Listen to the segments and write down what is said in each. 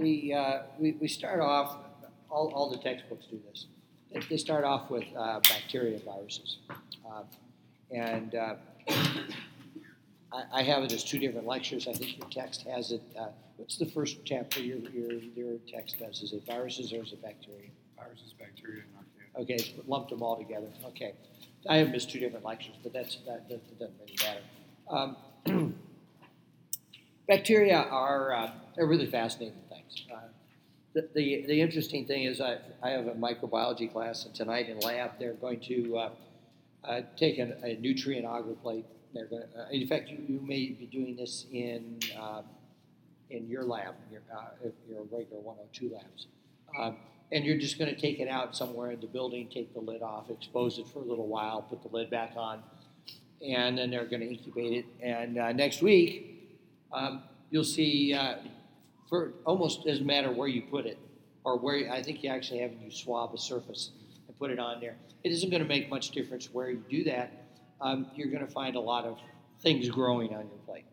the, uh, we, we start off, all, all the textbooks do this. They- They start off with uh, bacteria viruses. Uh, and uh, I, I have it as two different lectures. I think your text has it. Uh, what's the first chapter your, your, your text does? Is it viruses or is it bacteria? Viruses, bacteria, and archaea. Okay, it's lumped them all together. Okay. I have missed two different lectures, but that's, that, that doesn't really matter. Um, bacteria are uh, they're really fascinating. Uh, the, the, the interesting thing is I, I have a microbiology class, and tonight in lab they're going to uh, uh, take a, a nutrient agar plate. They're going to, uh, in fact, you, you may be doing this in uh, in your lab, your, uh, if your regular 102 labs. Um, and you're just going to take it out somewhere in the building, take the lid off, expose it for a little while, put the lid back on, and then they're going to incubate it. And uh, next week, um, you'll see, for almost doesn't matter where you put it, or where I think you actually have you swab a surface and put it on there. It isn't going to make much difference where you do that. Um, you're going to find a lot of things growing on your plate.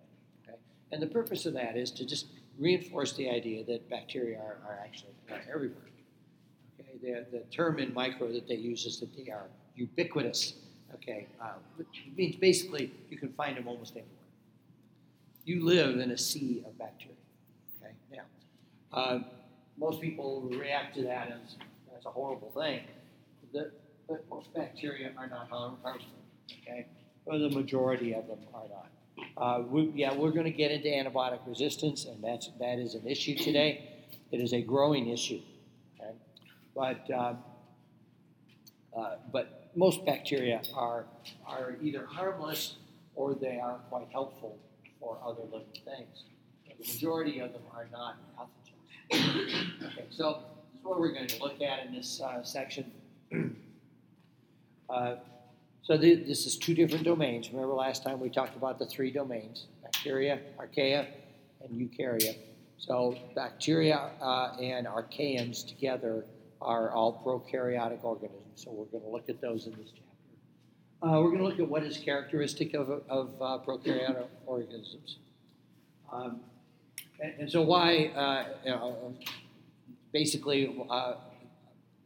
Okay? And the purpose of that is to just reinforce the idea that bacteria are, are actually everywhere. Okay, the, the term in micro that they use is that they are ubiquitous. Okay, uh, which means basically you can find them almost anywhere. You live in a sea of bacteria. Uh, most people react to that as that's a horrible thing. The, but most bacteria are not harmful. Okay, the majority of them are not. Uh, we, yeah, we're going to get into antibiotic resistance, and that's that is an issue today. It is a growing issue. Okay? But um, uh, but most bacteria are are either harmless or they are quite helpful for other living things. The majority of them are not pathogens. Okay, so this is what we're going to look at in this uh, section. uh, so th- this is two different domains. Remember last time we talked about the three domains: bacteria, archaea, and eukarya. So bacteria uh, and archaeans together are all prokaryotic organisms. So we're going to look at those in this chapter. Uh, we're going to look at what is characteristic of, of uh, prokaryotic organisms. Um, and, and so why, uh, know, basically, uh,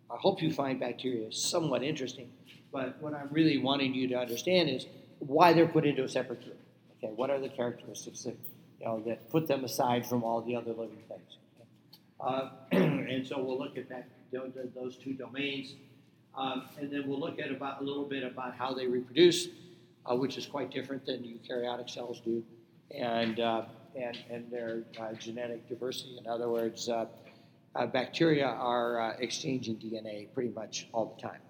I hope you find bacteria somewhat interesting. But what I'm really wanting you to understand is why they're put into a separate group. Okay, what are the characteristics that you know that put them aside from all the other living things? Uh, and so we'll look at that those two domains, um, and then we'll look at about a little bit about how they reproduce, uh, which is quite different than eukaryotic cells do, and uh, and and their uh, genetic diversity. In other words, uh, uh, bacteria are uh, exchanging DNA pretty much all the time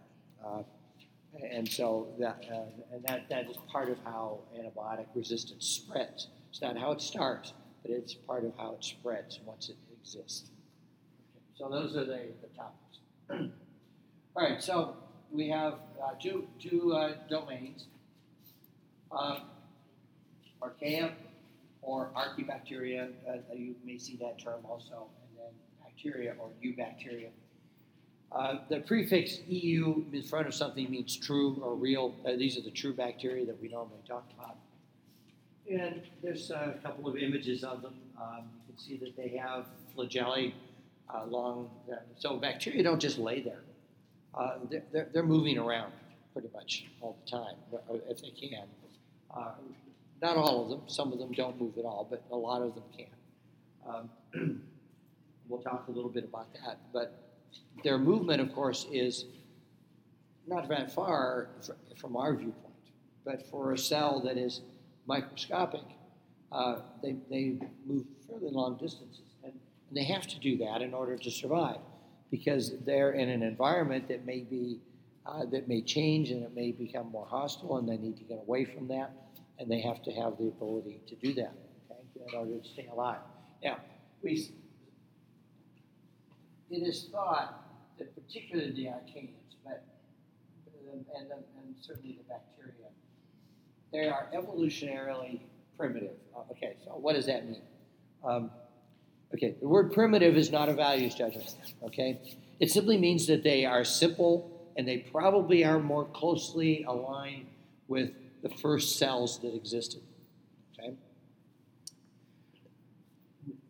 and so that uh, and that, that is part of how antibiotic resistance spreads. It's not how it starts, but it's part of how it spreads once it exists. Okay, so those are the, the topics. All right, so we have uh, two two uh, domains: um, archaea or archaebacteria. Uh, you may see that term also, and then bacteria or eubacteria. Uh, the prefix EU in front of something means true or real. Uh, these are the true bacteria that we normally talk about. And there's a couple of images of them. Um, you can see that they have flagellae along. The, so bacteria don't just lay there. Uh, they're, they're, moving around pretty much all the time, if they can. Not all of them. Some of them don't move at all, but a lot of them can. Um, we'll talk a little bit about that. But their movement, of course, is not that far from our viewpoint. But for a cell that is microscopic, uh, they, they move fairly long distances. And, and they have to do that in order to survive because they're in an environment that may be uh, that may change and it may become more hostile and they need to get away from that and they have to have the ability to do that okay, in order to stay alive. Now, we it is thought that particularly the archaeans, but and, and, certainly the bacteria, they are evolutionarily primitive. Uh, okay, so what does that mean? Um, okay, the word primitive is not a values judgment. Okay, it simply means that they are simple and they probably are more closely aligned with the first cells that existed. Okay.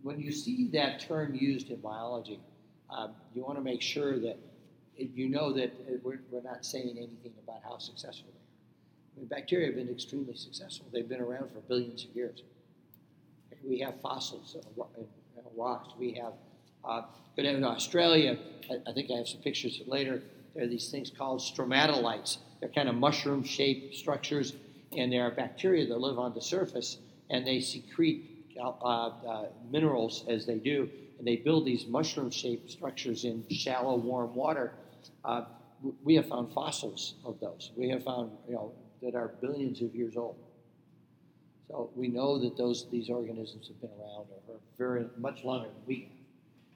when you see that term used in biology, um, you want to make sure that you know that we're, we're not saying anything about how successful they are. I mean, bacteria have been extremely successful. They've been around for billions of years. We have fossils in, rocks. We have, uh, in Australia, I, I think I have some pictures later. There are these things called stromatolites. They're kind of mushroom-shaped structures, and there are bacteria that live on the surface, and they secrete uh, uh, minerals as they do, and they build these mushroom-shaped structures in shallow, warm water. Uh, we have found fossils of those. We have found, you know, that are billions of years old. So we know that those these organisms have been around for very much longer than we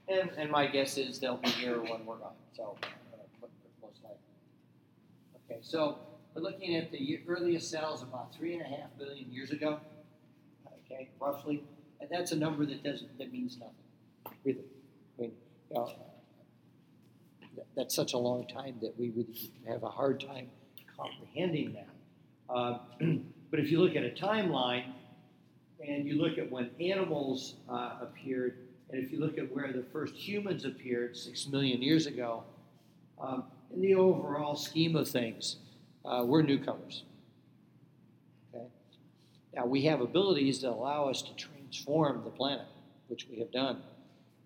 have. And, and my guess is they'll be here when we're gone. So uh, but- but most likely. Okay, so we're looking at the earliest cells about three and a half billion years ago. Okay, roughly, and that's a number that doesn't that means nothing, really. I mean, you know, that's such a long time that we would have a hard time comprehending that. Uh, but if you look at a timeline and you look at when animals uh, appeared, and if you look at where the first humans appeared six million years ago, um, in the overall scheme of things, uh, we're newcomers. Okay? Now, we have abilities that allow us to transform the planet, which we have done,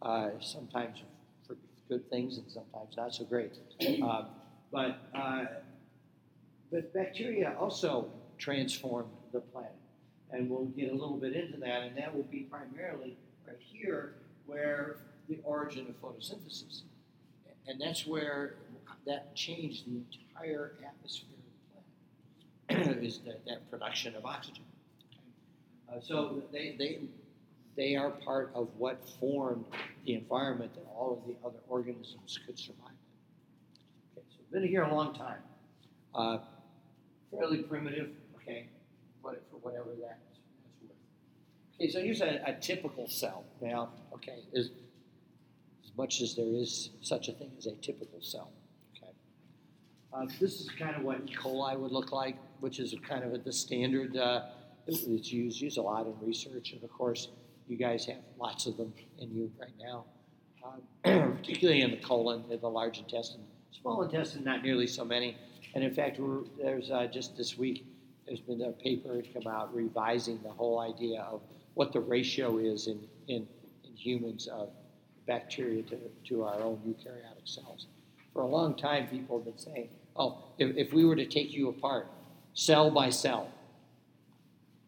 uh, sometimes for good things and sometimes not so great. Uh, but uh, but bacteria also transformed the planet. And we'll get a little bit into that, and that will be primarily right here where the origin of photosynthesis. And that's where that changed the entire atmosphere of the planet, is that, that production of oxygen. Okay? Uh, so they, they, they are part of what formed the environment that all of the other organisms could survive. Okay, so been here a long time. Uh, fairly primitive, okay, but for whatever that is, that's worth. Okay, so here's a, a typical cell. Now, okay, is as much as there is such a thing as a typical cell. Uh, this is kind of what E. coli would look like, which is kind of the standard uh, it's used used a lot in research, and of course, you guys have lots of them in you right now, uh, particularly in the colon, in the large intestine. Small intestine, not nearly so many. And in fact, there's uh, just this week, there's been a paper come out revising the whole idea of what the ratio is in, in, in humans of bacteria to, to our own eukaryotic cells. For a long time, people have been saying, oh, if, if we were to take you apart, cell by cell,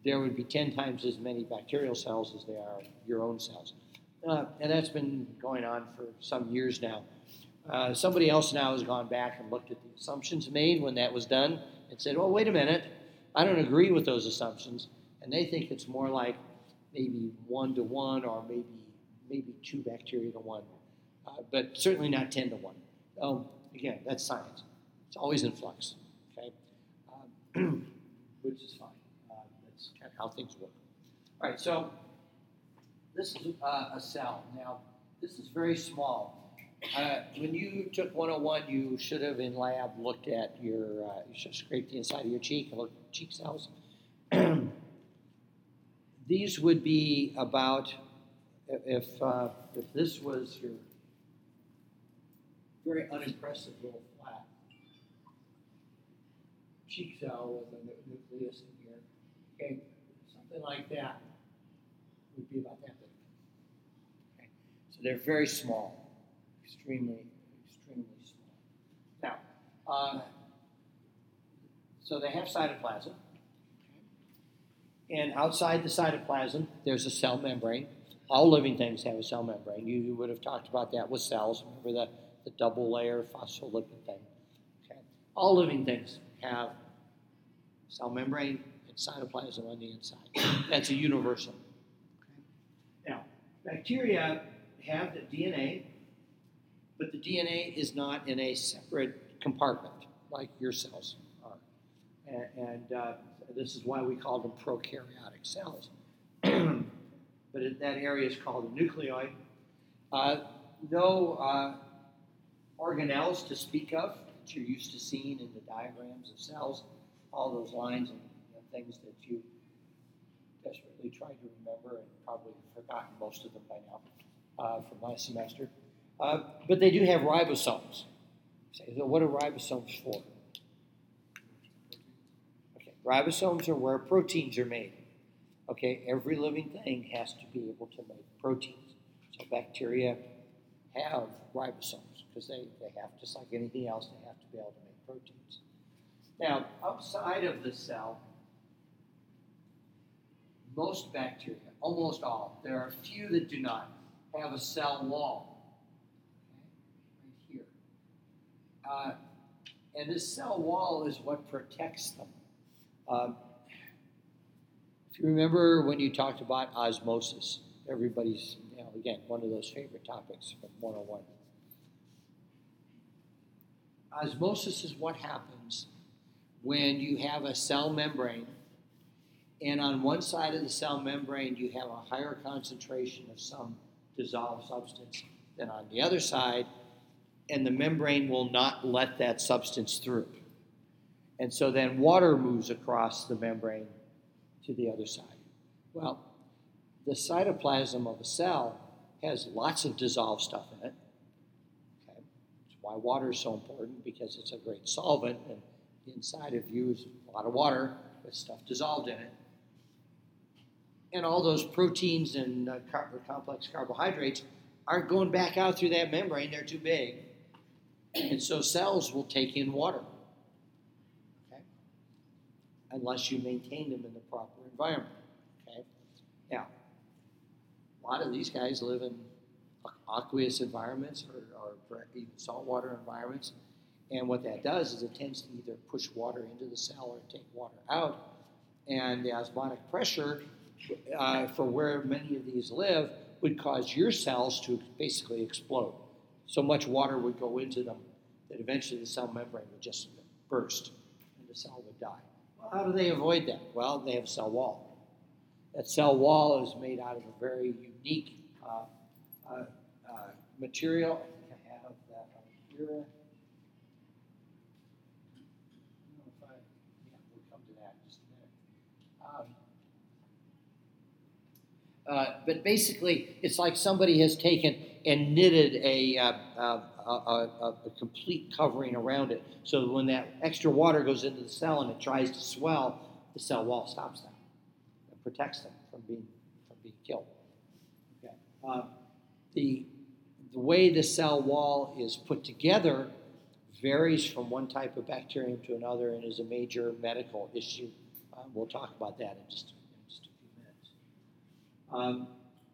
there would be 10 times as many bacterial cells as there are your own cells. Uh, and that's been going on for some years now. Uh, somebody else now has gone back and looked at the assumptions made when that was done and said, well, wait a minute, I don't agree with those assumptions. And they think it's more like maybe one to one or maybe, maybe two bacteria to one, uh, but certainly not 10 to one. Um, again, that's science. It's always in flux, okay? Um, which is fine. Uh, that's kind of how things work. All right, so this is uh, a cell. Now, this is very small. Uh, when you took 101, you should have in lab looked at your, uh, you should have scraped the inside of your cheek and looked at cheek cells. These would be about, if, uh, if this was your very unimpressive little cheek cell with a nucleus in here, okay, something like that would be about that big. Okay. So they're very small extremely, extremely small. Now, uh, so they have cytoplasm, and outside the cytoplasm, there's a cell membrane. All living things have a cell membrane. You, you would have talked about that with cells. Remember the, the double layer phospholipid thing. Okay. All living things have cell membrane and cytoplasm on the inside. That's a universal. Okay. Now, bacteria have the DNA but the DNA is not in a separate compartment like your cells are. And, and uh, this is why we call them prokaryotic cells. but that area is called a nucleoid. Uh, no uh, organelles to speak of that you're used to seeing in the diagrams of cells, all those lines and you know, things that you desperately tried to remember and probably forgotten most of them by now uh, from last semester. Uh, but they do have ribosomes. So what are ribosomes for? Okay, ribosomes are where proteins are made. Okay, every living thing has to be able to make proteins. So bacteria have ribosomes because they, they have, just like anything else, they have to be able to make proteins. Now, outside of the cell, most bacteria, almost all, there are a few that do not have a cell wall. Okay, right here. Uh, and this cell wall is what protects them. Um, if you remember when you talked about osmosis, everybody's, you know, again, one of those favorite topics from 101. Osmosis is what happens when you have a cell membrane, and on one side of the cell membrane you have a higher concentration of some dissolved substance than on the other side, and the membrane will not let that substance through. And so then water moves across the membrane to the other side. Well, the cytoplasm of a cell has lots of dissolved stuff in it. Okay? That's why water is so important because it's a great solvent, and inside of you is a lot of water with stuff dissolved in it. And all those proteins and uh, car- complex carbohydrates aren't going back out through that membrane, they're too big. And so cells will take in water unless you maintain them in the proper environment. Okay? Now, a lot of these guys live in aqueous environments or, or even saltwater environments. And what that does is it tends to either push water into the cell or take water out. And the osmotic pressure uh, for where many of these live would cause your cells to basically explode. So much water would go into them that eventually the cell membrane would just burst and the cell would die. How do they avoid that? Well, they have a cell wall. That cell wall is made out of a very unique uh, uh, uh, material. I think I have that here. I, yeah, we'll come to that in just a minute. Um, uh, but basically, it's like somebody has taken and knitted a, uh, uh, a, a, complete covering around it. So when that extra water goes into the cell and it tries to swell, the cell wall stops that and protects them from being from being killed. Okay. Uh, the the way the cell wall is put together varies from one type of bacterium to another and is a major medical issue. Uh, we'll talk about that in just, a. Um,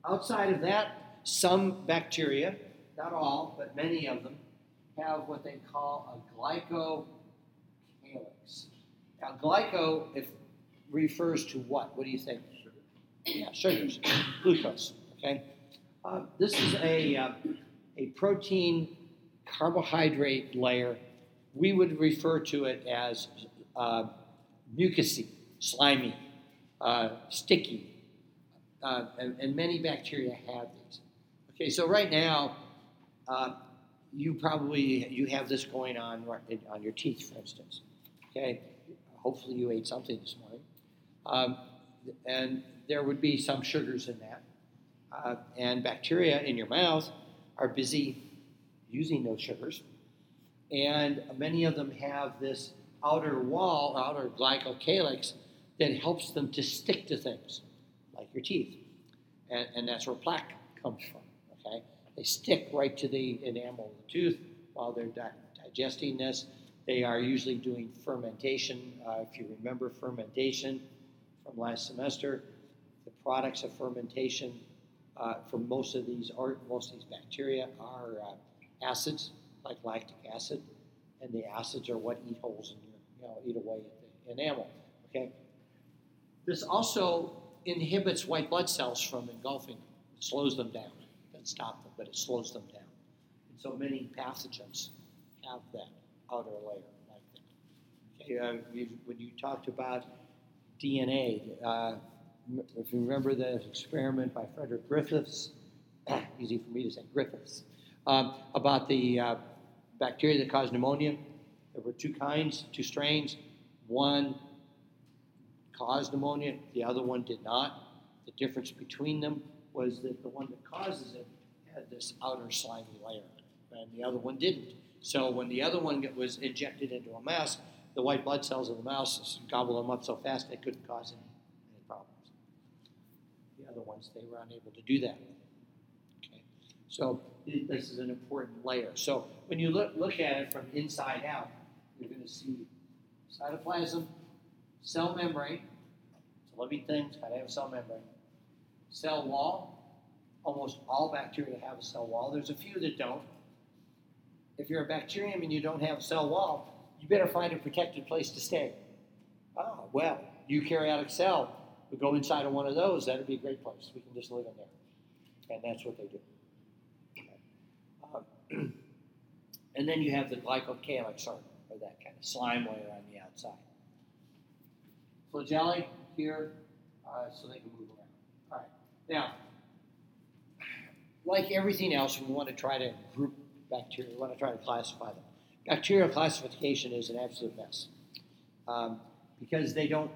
outside of that, some bacteria not all, but many of them, have what they call a glycocalyx. Now, glyco if, refers to what? What do you think? Sugar. Yeah, sugars, glucose. Okay, uh, this is a uh, a protein carbohydrate layer. We would refer to it as uh, mucousy, slimy, uh, sticky, uh, and, and many bacteria have these. Okay, so right now uh, you probably you have this going on on your teeth, for instance. Okay, hopefully you ate something this morning, um, and there would be some sugars in that, uh, and bacteria in your mouth are busy using those sugars, and many of them have this outer wall, outer glycocalyx, that helps them to stick to things, like your teeth, and, and that's where plaque comes from. Okay. They stick right to the enamel of the tooth while they're di- digesting this. They are usually doing fermentation. Uh, if you remember fermentation from last semester, the products of fermentation uh, for most of these or most of these bacteria are uh, acids like lactic acid, and the acids are what eat holes in your, you know, eat away at the enamel. Okay. This also inhibits white blood cells from engulfing, them slows them down it stop them, but it slows them down. And so many pathogens have that outer layer like that. Okay, when you talked about DNA, uh, if you remember the experiment by Frederick Griffiths, easy for me to say, Griffiths, um, about the uh, bacteria that cause pneumonia. There were two kinds, two strains. One caused pneumonia, the other one did not. The difference between them was that the one that causes it had this outer slimy layer, and the other one didn't. So when the other one was injected into a mouse, the white blood cells of the mouse gobbled them up so fast they couldn't cause any, any problems. The other ones, they were unable to do that. Okay. So this is an important layer. So when you look, look at it from inside out, you're going to see cytoplasm, cell membrane, it's a living thing, it's got to have a cell membrane, cell wall, almost all bacteria have a cell wall. There's a few that don't. If you're a bacterium and you don't have a cell wall, you better find a protected place to stay. Oh, well, eukaryotic cell would go inside of one of those. That'd be a great place. We can just live in there. And that's what they do. Um, and then you have the glycocalyx, or, or that kind of slime layer on the outside. Flagellae here, uh, so they can move around. All right. Now, like everything else, we want to try to group bacteria. We want to try to classify them. Bacterial classification is an absolute mess um, because they don't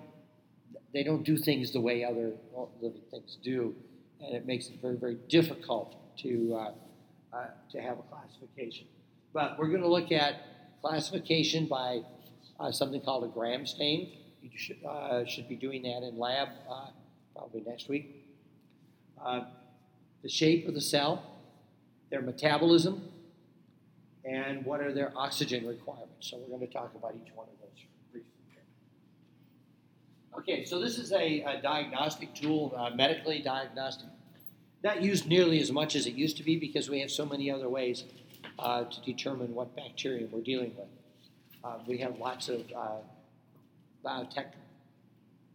they don't do things the way other living things do, and it makes it very very difficult to uh, uh, to have a classification. But we're going to look at classification by uh, something called a gram stain. You should, uh, should be doing that in lab uh, probably next week. Uh, the shape of the cell, their metabolism, and what are their oxygen requirements. So we're going to talk about each one of those briefly. Okay, so this is a, a diagnostic tool, uh, medically diagnostic. Not used nearly as much as it used to be because we have so many other ways uh, to determine what bacteria we're dealing with. Uh, we have lots of uh, biotech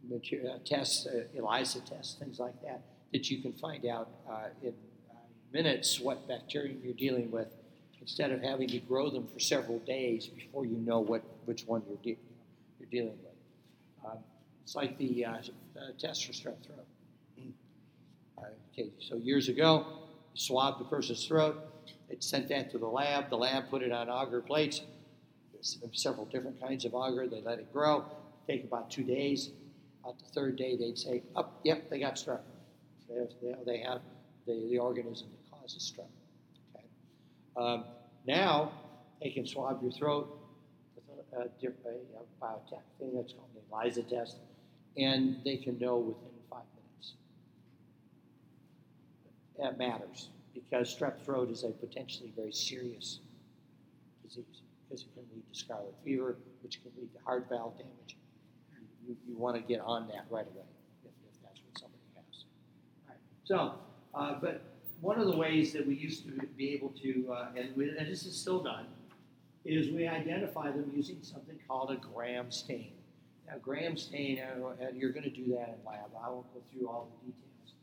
material, uh, tests, uh, ELISA tests, things like that, that you can find out in minutes what bacteria you're dealing with instead of having to grow them for several days before you know what which one you're, de- you're dealing with. Um, it's like the uh, test for strep throat. Uh, okay, so years ago, swabbed the person's throat, they sent that to the lab, the lab put it on agar plates, several different kinds of agar, they let it grow, take about two days. About the third day, they'd say, oh, yep, they got strep. They, they have the, the organism that causes strep. Okay? Um, now, they can swab your throat with a, a, a biotech thing that's called the ELISA test, and they can know within five minutes. That matters because strep throat is a potentially very serious disease because it can lead to scarlet fever, which can lead to heart valve damage. You, you want to get on that right away if, if that's what somebody has. All right. So, uh, but one of the ways that we used to be able to, uh, and, we, and, this is still done, is we identify them using something called a gram stain. Now, gram stain, uh, you're going to do that in lab. I won't go through all the details.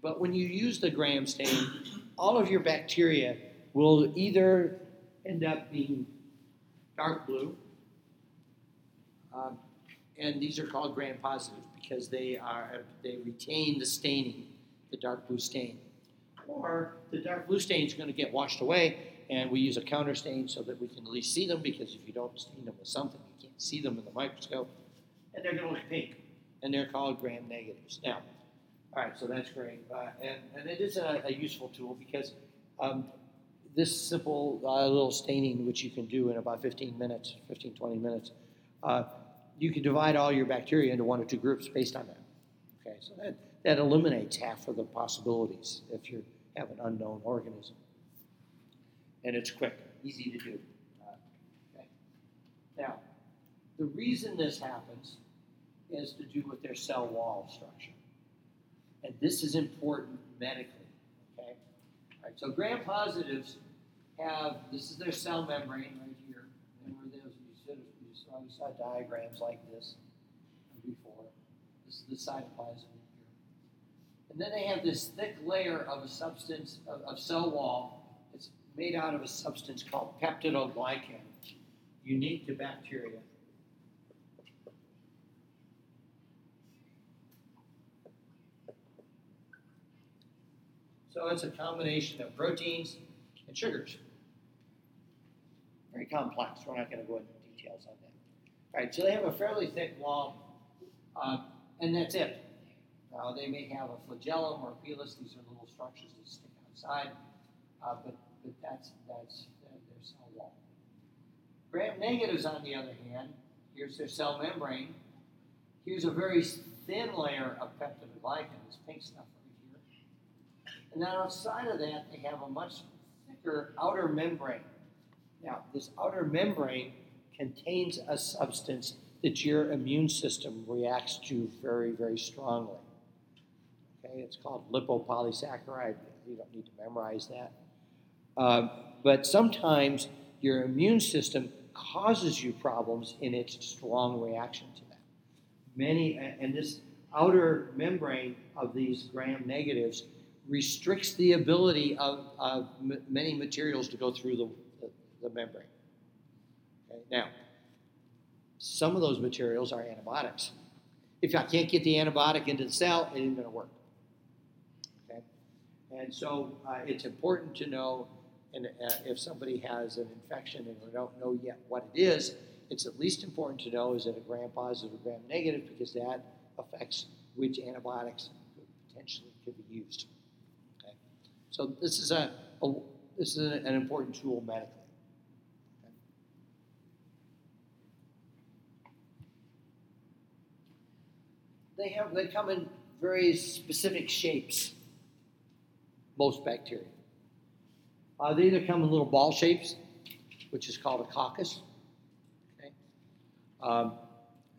But when you use the gram stain, all of your bacteria will either end up being dark blue, um, and these are called gram positive because they are they retain the staining, the dark blue stain or the dark blue stain is going to get washed away, and we use a counter stain so that we can at least see them, because if you don't stain them with something, you can't see them in the microscope, and they're going to look pink, and they're called gram negatives. Now, all right, so that's great, uh, and, and it is a, a useful tool because um, this simple uh, little staining, which you can do in about 15 minutes, 15, 20 minutes, uh, you can divide all your bacteria into one or two groups based on that. Okay, so that, that eliminates half of the possibilities if you have an unknown organism. And it's quick, easy to do. Uh, okay. Now, the reason this happens is to do with their cell wall structure. And this is important medically. Okay? All right, so gram positives have this is their cell membrane right here. Remember those you saw, saw, saw diagrams like this before. This is the cytoplasm here. and then they have this thick layer of a substance, of, of cell wall. It's made out of a substance called peptidoglycan, unique to bacteria. So it's a combination of proteins and sugars. Very complex. We're not going to go into details on that. Right, so they have a fairly thick wall. Uh, and that's it. Now, they may have a flagellum or pilus, these are little structures that stick outside, uh, but, but that's, that's their cell wall. Gram negatives, on the other hand, here's their cell membrane. Here's a very thin layer of peptidoglycan, this pink stuff right here. And then outside of that, they have a much thicker outer membrane. Now, this outer membrane contains a substance that your immune system reacts to very, very strongly. Okay, it's called lipopolysaccharide. You don't need to memorize that. Uh, but sometimes your immune system causes you problems in its strong reaction to that. Many, and this outer membrane of these gram negatives restricts the ability of, of many materials to go through the, the, the membrane. Okay, now, some of those materials are antibiotics. If I can't get the antibiotic into the cell, it ain't going to work. Okay? And so uh, it's important to know and, uh, if somebody has an infection and we don't know yet what it is, it's at least important to know is it a gram positive or gram negative because that affects which antibiotics potentially could be used. Okay? So this is a, a this is an important tool medically. They have they come in very specific shapes. Most bacteria. Uh, they either come in little ball shapes, which is called a coccus. Okay. Um,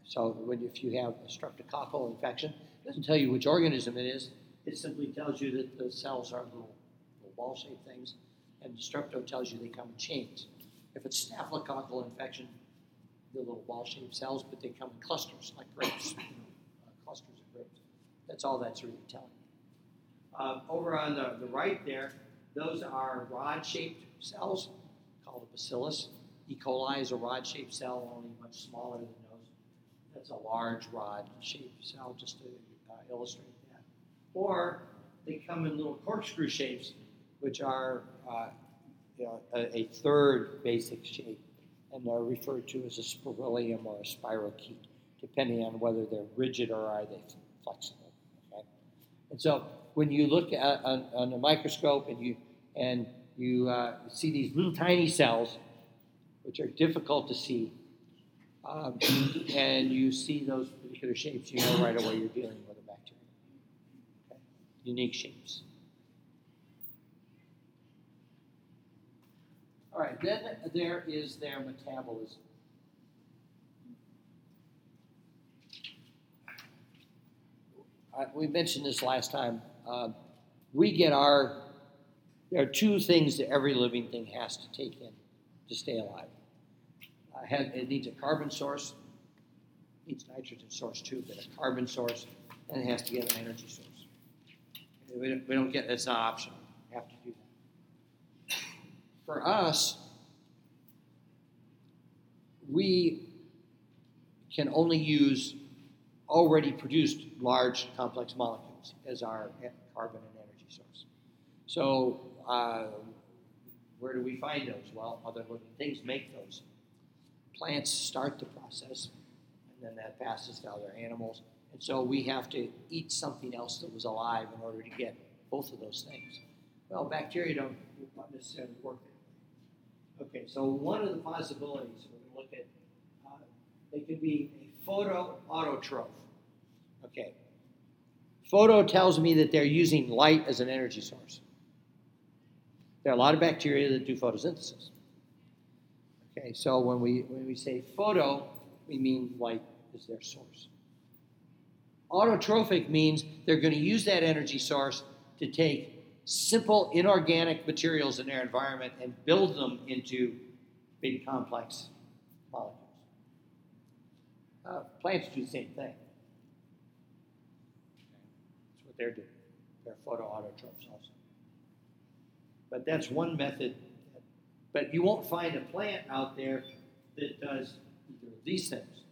so when, if you have a streptococcal infection, it doesn't tell you which organism it is. It simply tells you that the cells are little, little ball-shaped things, and strepto tells you they come in chains. If it's staphylococcal infection, they're little ball-shaped cells, but they come in clusters like grapes. That's all that's really telling you. Uh, over on the, the right there, those are rod-shaped cells called a bacillus. E. coli is a rod-shaped cell, only much smaller than those. That's a large rod-shaped cell, just to uh, illustrate that. Or they come in little corkscrew shapes, which are uh, you know, a, a, third basic shape, and they're referred to as a spirillum or a spirochete depending on whether they're rigid or are they flexible. And so when you look at on, on a microscope and you and you uh, see these little tiny cells, which are difficult to see, um, and you see those particular shapes, you know right away you're dealing with a bacteria. Okay? Unique shapes. All right, then there is their metabolism. We mentioned this last time. Uh, we get our, there are two things that every living thing has to take in to stay alive. Uh, it needs a carbon source, needs nitrogen source too, but a carbon source, and it has to get an energy source. We don't, we don't get, it's not optional. We have to do that. For us, we can only use already produced large complex molecules as our carbon and energy source. So, uh, where do we find those? Well, other living things make those. Plants start the process, and then that passes to other animals. And so we have to eat something else that was alive in order to get both of those things. Well, bacteria don't necessarily work that way. Okay, so one of the possibilities we're going to look at, uh, they could be a photoautotroph. Okay. Photo tells me that they're using light as an energy source. There are a lot of bacteria that do photosynthesis. Okay, so when we when we say photo, we mean light is their source. Autotrophic means they're going to use that energy source to take simple inorganic materials in their environment and build them into big complex molecules. Uh, plants do the same thing they're doing. They're photoautotrophs also. But that's one method. But you won't find a plant out there that does either of these things.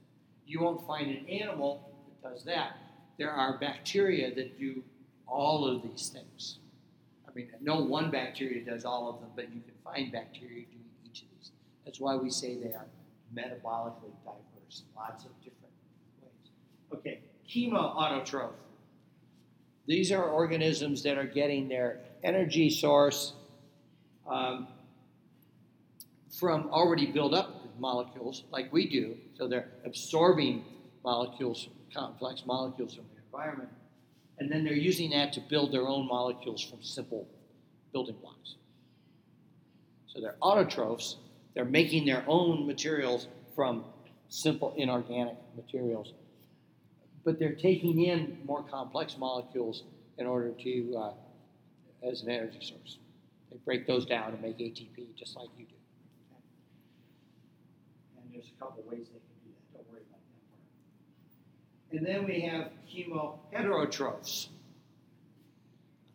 You won't find an animal that does that. There are bacteria that do all of these things. I mean, no one bacteria does all of them, but you can find bacteria doing each of these. That's why we say they are metabolically diverse, lots of different ways. Okay, chemoautotroph. These are organisms that are getting their energy source um, from already built up molecules like we do. So they're absorbing molecules, complex molecules from the environment, and then they're using that to build their own molecules from simple building blocks. So they're autotrophs. They're making their own materials from simple inorganic materials. But they're taking in more complex molecules in order to, uh, as an energy source. They break those down and make ATP just like you do. And there's a couple ways they can do that. Don't worry about that part. And then we have chemoheterotrophs.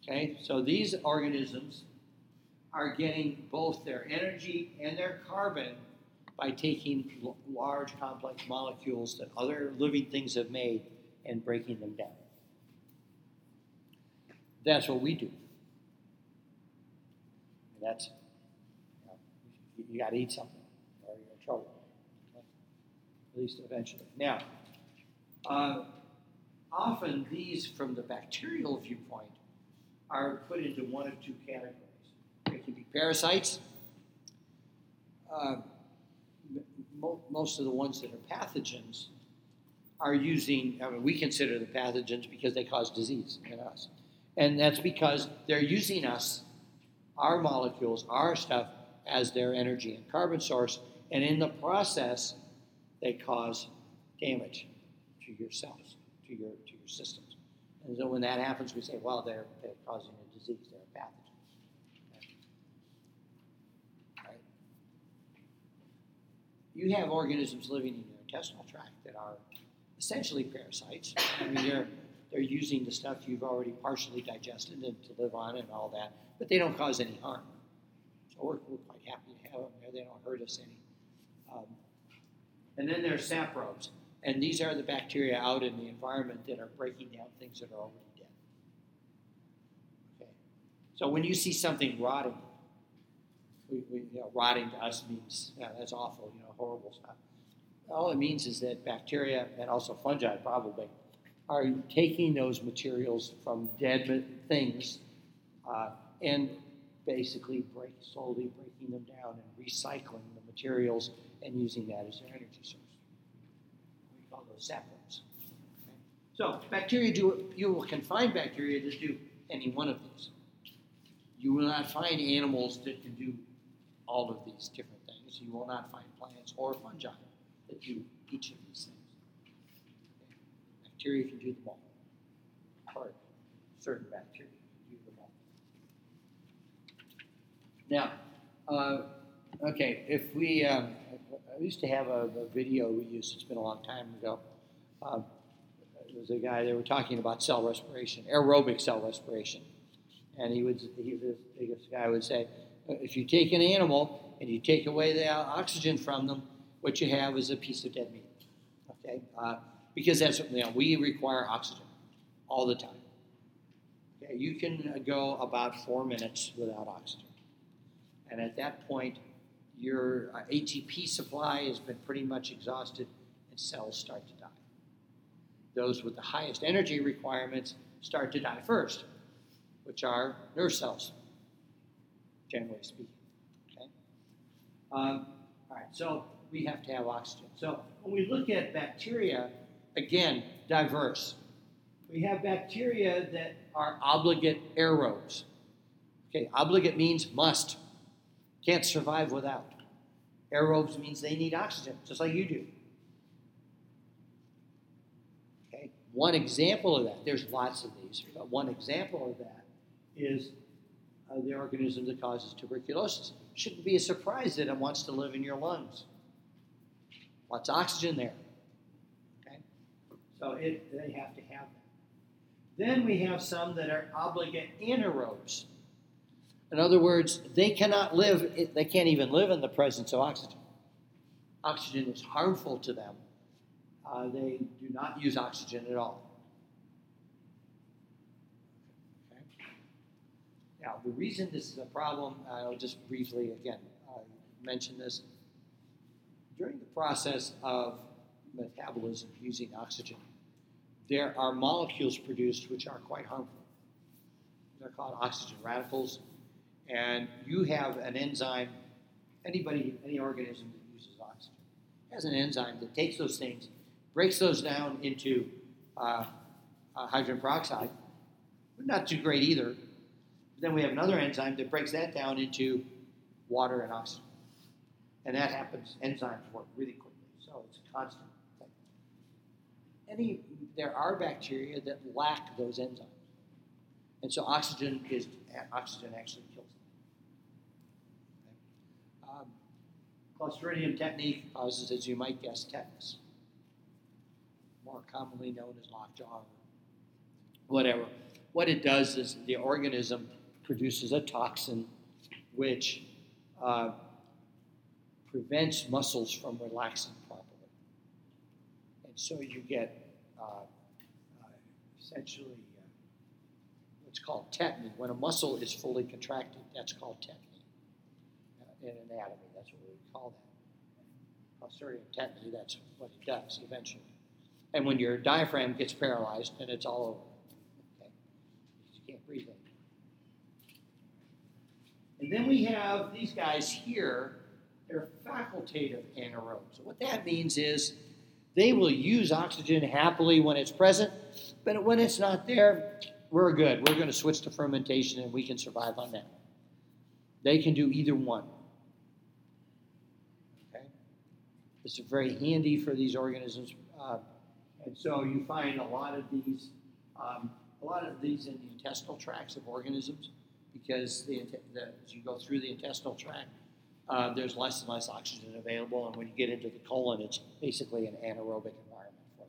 Okay, so these organisms are getting both their energy and their carbon by taking large complex molecules that other living things have made and breaking them down. That's what we do. And that's, you, know, you, got to eat something or you're in trouble. Okay? At least eventually. Now, uh, often these, from the bacterial viewpoint, are put into one of two categories. They can be parasites. Uh, mo- most of the ones that are pathogens are using, I mean, we consider the pathogens because they cause disease in us. And that's because they're using us, our molecules, our stuff, as their energy and carbon source. And in the process, they cause damage to your cells, to your, to your systems. And so when that happens, we say, well, they're, they're causing a disease, they're a pathogen. You have organisms living in your intestinal tract that are essentially parasites. I mean, they're, they're using the stuff you've already partially digested and to live on and all that, but they don't cause any harm. So we're, we're quite happy to have them there. They don't hurt us any. Um, and then there's saprobes. And these are the bacteria out in the environment that are breaking down things that are already dead. Okay. So when you see something rotting, we, we, you know, rotting to us means yeah, that's awful, you know, horrible stuff. All it means is that bacteria and also fungi probably are taking those materials from dead things uh, and basically break, slowly breaking them down and recycling the materials and using that as their energy source. We call those saprobes. Okay? So bacteria do you will find bacteria to do any one of these. You will not find animals that can do all of these different things. You will not find plants or fungi that do each of these things. Okay? Bacteria can do them all. Or certain bacteria can do them all. Now, uh, okay, if we, um, I used to have a, a, video we used, it's been a long time ago. Um, there was a guy, they were talking about cell respiration, aerobic cell respiration. And he would, he, this guy would say, if you take an animal and you take away the oxygen from them, what you have is a piece of dead meat. Okay, uh, because that's you know, we require oxygen all the time. Okay, you can go about four minutes without oxygen, and at that point, your uh, ATP supply has been pretty much exhausted, and cells start to die. Those with the highest energy requirements start to die first, which are nerve cells, generally speaking. Okay. Um, all right, so we have to have oxygen. So when we look at bacteria, again, diverse. We have bacteria that are obligate aerobes. Okay, obligate means must. Can't survive without. Aerobes means they need oxygen, just like you do. Okay, one example of that, there's lots of these, but one example of that is uh, the organism that causes tuberculosis. Shouldn't be a surprise that it wants to live in your lungs. Lots of oxygen there. Okay? So it, they have to have that. Then we have some that are obligate anaerobes. In other words, they cannot live, they can't even live in the presence of oxygen. Oxygen is harmful to them. Uh, they do not use oxygen at all. Okay. Now, the reason this is a problem, I'll just briefly again uh, mention this during the process of metabolism using oxygen, there are molecules produced which are quite harmful. They're called oxygen radicals, and you have an enzyme. Anybody, any organism that uses oxygen has an enzyme that takes those things, breaks those down into uh, uh, hydrogen peroxide. Not too great either. Then we have another enzyme that breaks that down into water and oxygen. And that happens, enzymes work really quickly, so it's a constant thing. Any, there are bacteria that lack those enzymes. And so oxygen is, oxygen actually kills them. Um, Clostridium tetani causes, as you might guess, tetanus. More commonly known as lockjaw, whatever. What it does is the organism produces a toxin which uh, prevents muscles from relaxing properly. And so you get uh, uh, essentially uh, what's called tetany. When a muscle is fully contracted, that's called tetany uh, in anatomy. That's what we call that. Clostridium tetani, that's what it does eventually. And when your diaphragm gets paralyzed, then it's all over. Okay? You can't breathe anymore. And then we have these guys here, they're facultative anaerobes. What that means is they will use oxygen happily when it's present, but when it's not there, we're good. We're going to switch to fermentation and we can survive on that. They can do either one. Okay? Is very handy for these organisms. Uh, and so you find a lot of these, um, a lot of these in the intestinal tracts of organisms because the, the, as you go through the intestinal tract, uh, there's less and less oxygen available, and when you get into the colon, it's basically an anaerobic environment for them.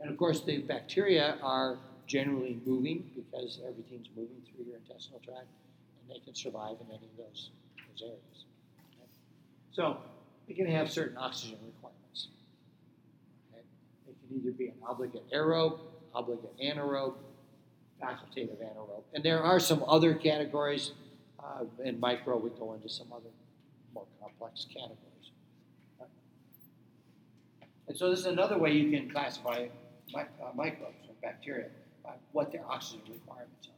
And of course, the bacteria are generally moving because everything's moving through your intestinal tract, and they can survive in any of those, those areas. Okay? So, they can have certain oxygen requirements. Okay? It can either be an obligate aerobe, obligate anaerobe, facultative anaerobe. And there are some other categories. Uh, in micro, we go into some other more complex categories. And so this is another way you can classify uh, microbes or bacteria by what their oxygen requirements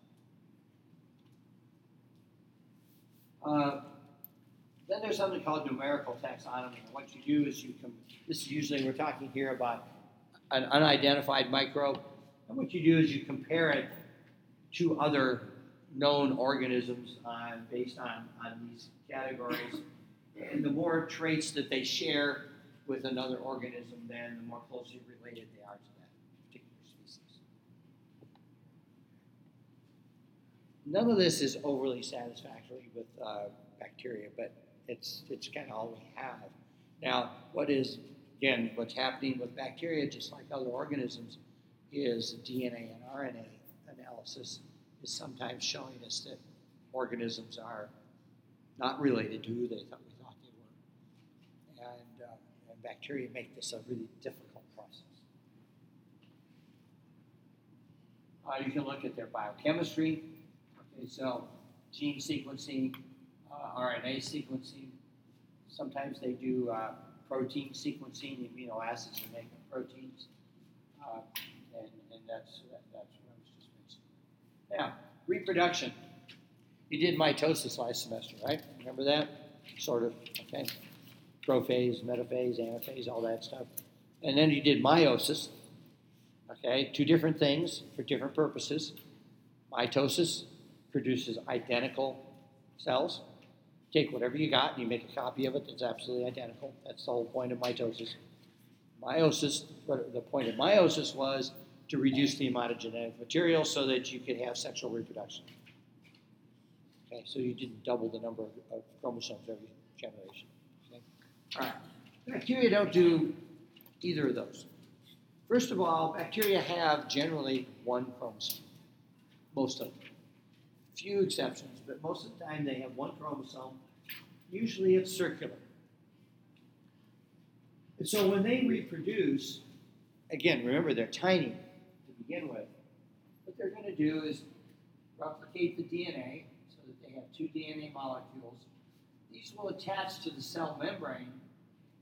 are. Uh, then there's something called numerical taxonomy. And what you do is you can, this is usually, we're talking here about an unidentified microbe. And what you do is you compare it to other known organisms on, based on, on these categories. And the more traits that they share with another organism, then the more closely related they are to that particular species. None of this is overly satisfactory with uh, bacteria, but it's, it's kind of all we have. Now, what is, again, what's happening with bacteria, just like other organisms, is DNA and RNA analysis is sometimes showing us that organisms are not related to who they thought we thought they were. And, uh, and bacteria make this a really difficult process. Uh, you can look at their biochemistry. Okay, so gene sequencing, uh, RNA sequencing. Sometimes they do uh, protein sequencing, amino acids are making proteins. Uh, and, and that's, that, that's what I was just mentioning. Now, reproduction. You did mitosis last semester, right? Remember that? Sort of, okay? Prophase, metaphase, anaphase, all that stuff. And then you did meiosis, okay? Two different things for different purposes. Mitosis produces identical cells. Take whatever you got and you make a copy of it that's absolutely identical. That's the whole point of mitosis. Meiosis, the point of meiosis was to reduce the amount of genetic material so that you could have sexual reproduction. Okay, so you didn't double the number of, chromosomes every generation. Okay? All right. Bacteria don't do either of those. First of all, bacteria have generally one chromosome. Most of them. Few exceptions, but most of the time they have one chromosome. Usually it's circular. And so when they reproduce, again, remember they're tiny begin with. What they're going to do is replicate the DNA so that they have two DNA molecules. These will attach to the cell membrane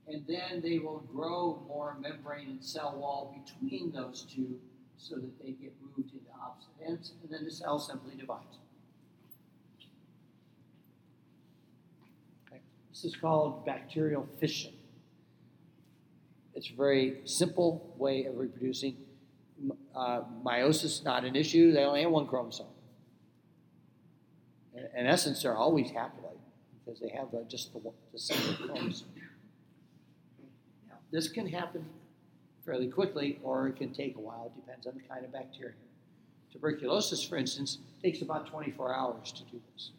and then they will grow more membrane and cell wall between those two so that they get moved into opposite ends, and then the cell simply divides. This is called bacterial fission. It's a very simple way of reproducing. Uh, meiosis not an issue. They only have one chromosome. In, in essence, they're always haploid because they have uh, just the, the single chromosome. Now, this can happen fairly quickly, or it can take a while. It depends on the kind of bacteria. Tuberculosis, for instance, takes about 24 hours to do this.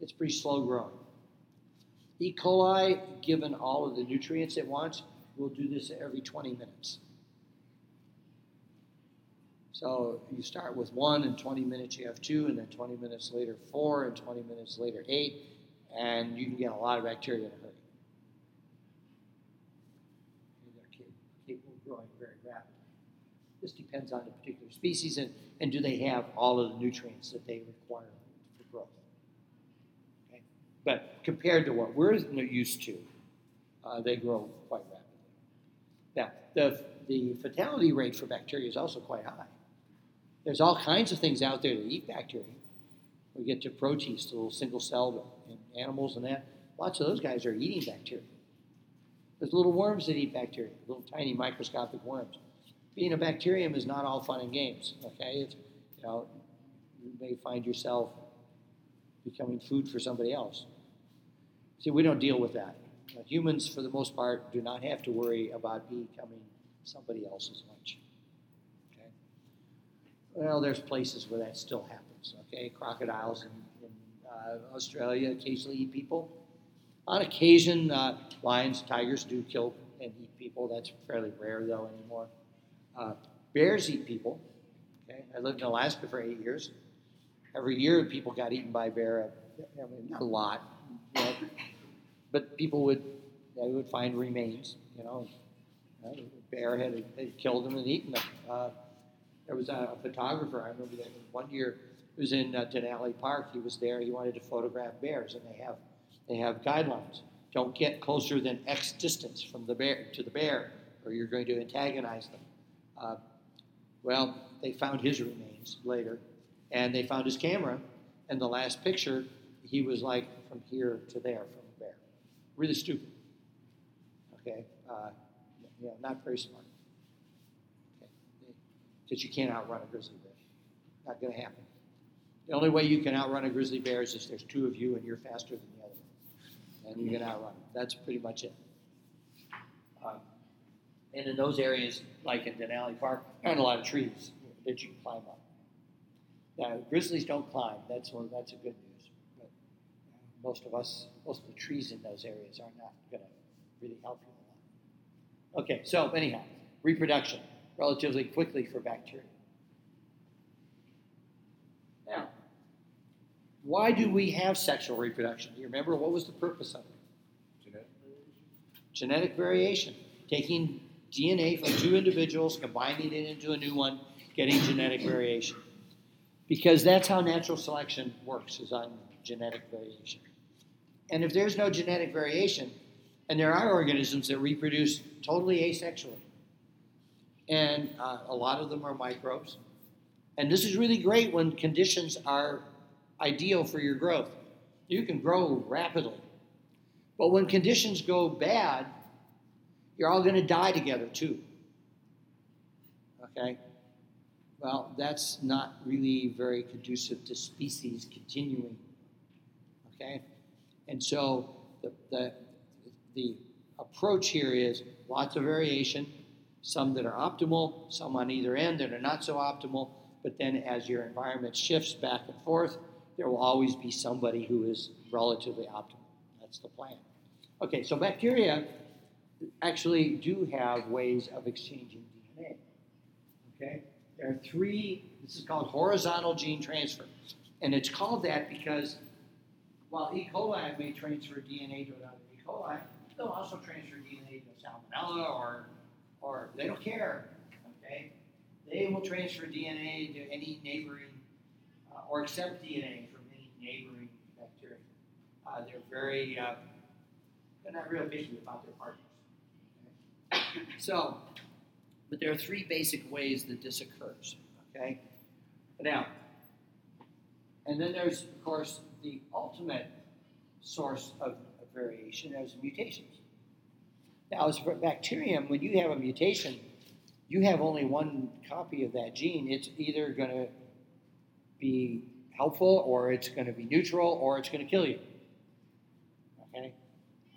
It's pretty slow growing. E. coli, given all of the nutrients it wants, will do this every 20 minutes. So you start with one, and 20 minutes you have two, and then 20 minutes later four, and 20 minutes later eight, and you can get a lot of bacteria in a hurry. They're capable of growing very rapidly. This depends on the particular species and, and do they have all of the nutrients that they require for growth. Okay? But compared to what we're used to, uh, they grow quite rapidly. Now, the, the fatality rate for bacteria is also quite high. There's all kinds of things out there that eat bacteria. We get to protists, the little single celled animals and that. Lots of those guys are eating bacteria. There's little worms that eat bacteria, little tiny microscopic worms. Being a bacterium is not all fun and games. Okay, it's, you know, you may find yourself becoming food for somebody else. See, we don't deal with that. humans, for the most part, do not have to worry about becoming somebody else's lunch. Well, there's places where that still happens. Okay, crocodiles in, in uh, Australia occasionally eat people. On occasion, uh, lions, tigers do kill and eat people. That's fairly rare though anymore. Uh, bears eat people. Okay, I lived in Alaska for eight years. Every year, people got eaten by a bear. I mean, not a lot, but, but people would they would find remains. You know, the bear had, had killed them and eaten them. There was a, photographer, I remember that one year, it was in uh, Denali Park. He was there. He wanted to photograph bears, and they have they have guidelines. Don't get closer than X distance from the bear to the bear, or you're going to antagonize them. Uh, well, they found his remains later, and they found his camera. And the last picture, he was like from here to there from the bear. Really stupid. Okay, uh, you know, not very smart because you can't outrun a grizzly bear. Not going to happen. The only way you can outrun a grizzly bear is if there's two of you and you're faster than the other one. And you can outrun them. That's pretty much it. Um, and in those areas, like in Denali Park, there aren't a lot of trees that you can climb up. Now, grizzlies don't climb. That's. That's a good news. But most of us, most of the trees in those areas are not going to really help you a lot. Okay. So anyhow, reproduction relatively quickly for bacteria. Now, why do we have sexual reproduction? Do you remember what was the purpose of it? Genetic variation. Genetic variation. Taking DNA from two individuals, combining it into a new one, getting genetic variation. Because that's how natural selection works, is on genetic variation. And if there's no genetic variation, and there are organisms that reproduce totally asexually, and uh, a lot of them are microbes. And this is really great when conditions are ideal for your growth. You can grow rapidly. But when conditions go bad, you're all going to die together too. Okay? Well, that's not really very conducive to species continuing. Okay? And so the, the, the approach here is lots of variation, some that are optimal, some on either end that are not so optimal. But then as your environment shifts back and forth, there will always be somebody who is relatively optimal. That's the plan. Okay, so bacteria actually do have ways of exchanging DNA. Okay, there are three, this is called horizontal gene transfer. And it's called that because while E. coli may transfer DNA to another E. coli, they'll also transfer DNA to Salmonella or or they don't care. Okay, they will transfer DNA to any neighboring uh, or accept DNA from any neighboring bacteria. Uh, they're very uh, they're not real picky about their partners. Okay? So, but there are three basic ways that this occurs. Okay? Now, and then there's, of course, the ultimate source of, of variation as mutations. Now, as for bacterium, when you have a mutation, you have only one copy of that gene. It's either going to be helpful, or it's going to be neutral, or it's going to kill you. Okay,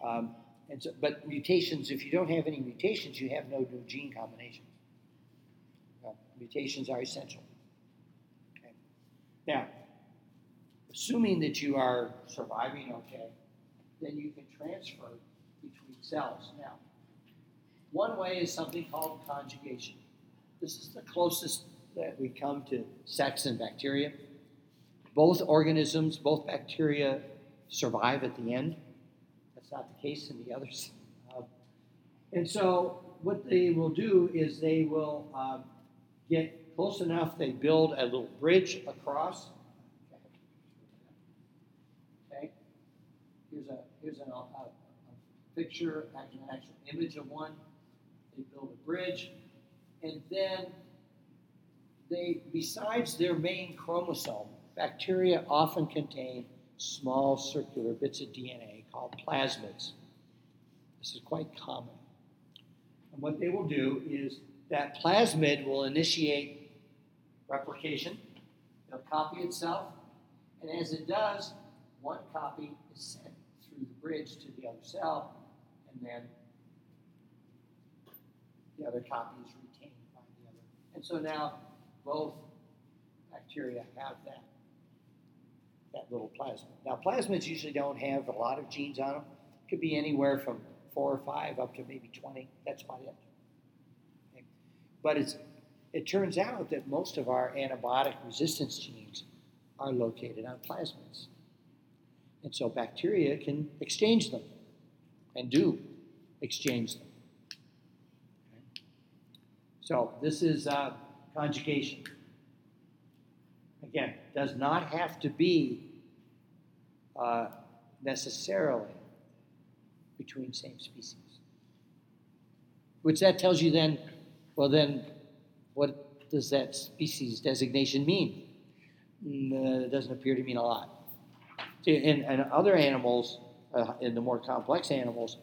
um, and so, but mutations. If you don't have any mutations, you have no new gene combinations. Uh, mutations are essential. Okay. Now, assuming that you are surviving okay, then you can transfer cells. Now, one way is something called conjugation. This is the closest that we come to sex in bacteria. Both organisms, both bacteria, survive at the end. That's not the case in the others. Uh, and so, what they will do is they will um, get close enough, they build a little bridge across. Okay, here's a here's a, picture, an actual image of one. They build a bridge, and then they, besides their main chromosome, bacteria often contain small circular bits of DNA called plasmids. This is quite common. And what they will do is that plasmid will initiate replication, it'll copy itself, and as it does, one copy is sent through the bridge to the other cell, and then the other copy is retained by the other. And so now both bacteria have that, that little plasmid. Now, plasmids usually don't have a lot of genes on them. Could be anywhere from four or five up to maybe 20. That's about it. Okay. But it's, it turns out that most of our antibiotic resistance genes are located on plasmids. And so bacteria can exchange them and do exchange them. Okay. So this is. Uh, conjugation. Again, does not have to be uh, necessarily between same species. Which that tells you then, well, then what does that species designation mean? Mm, uh, it doesn't appear to mean a lot. See, in, in other animals, uh, in the more complex animals,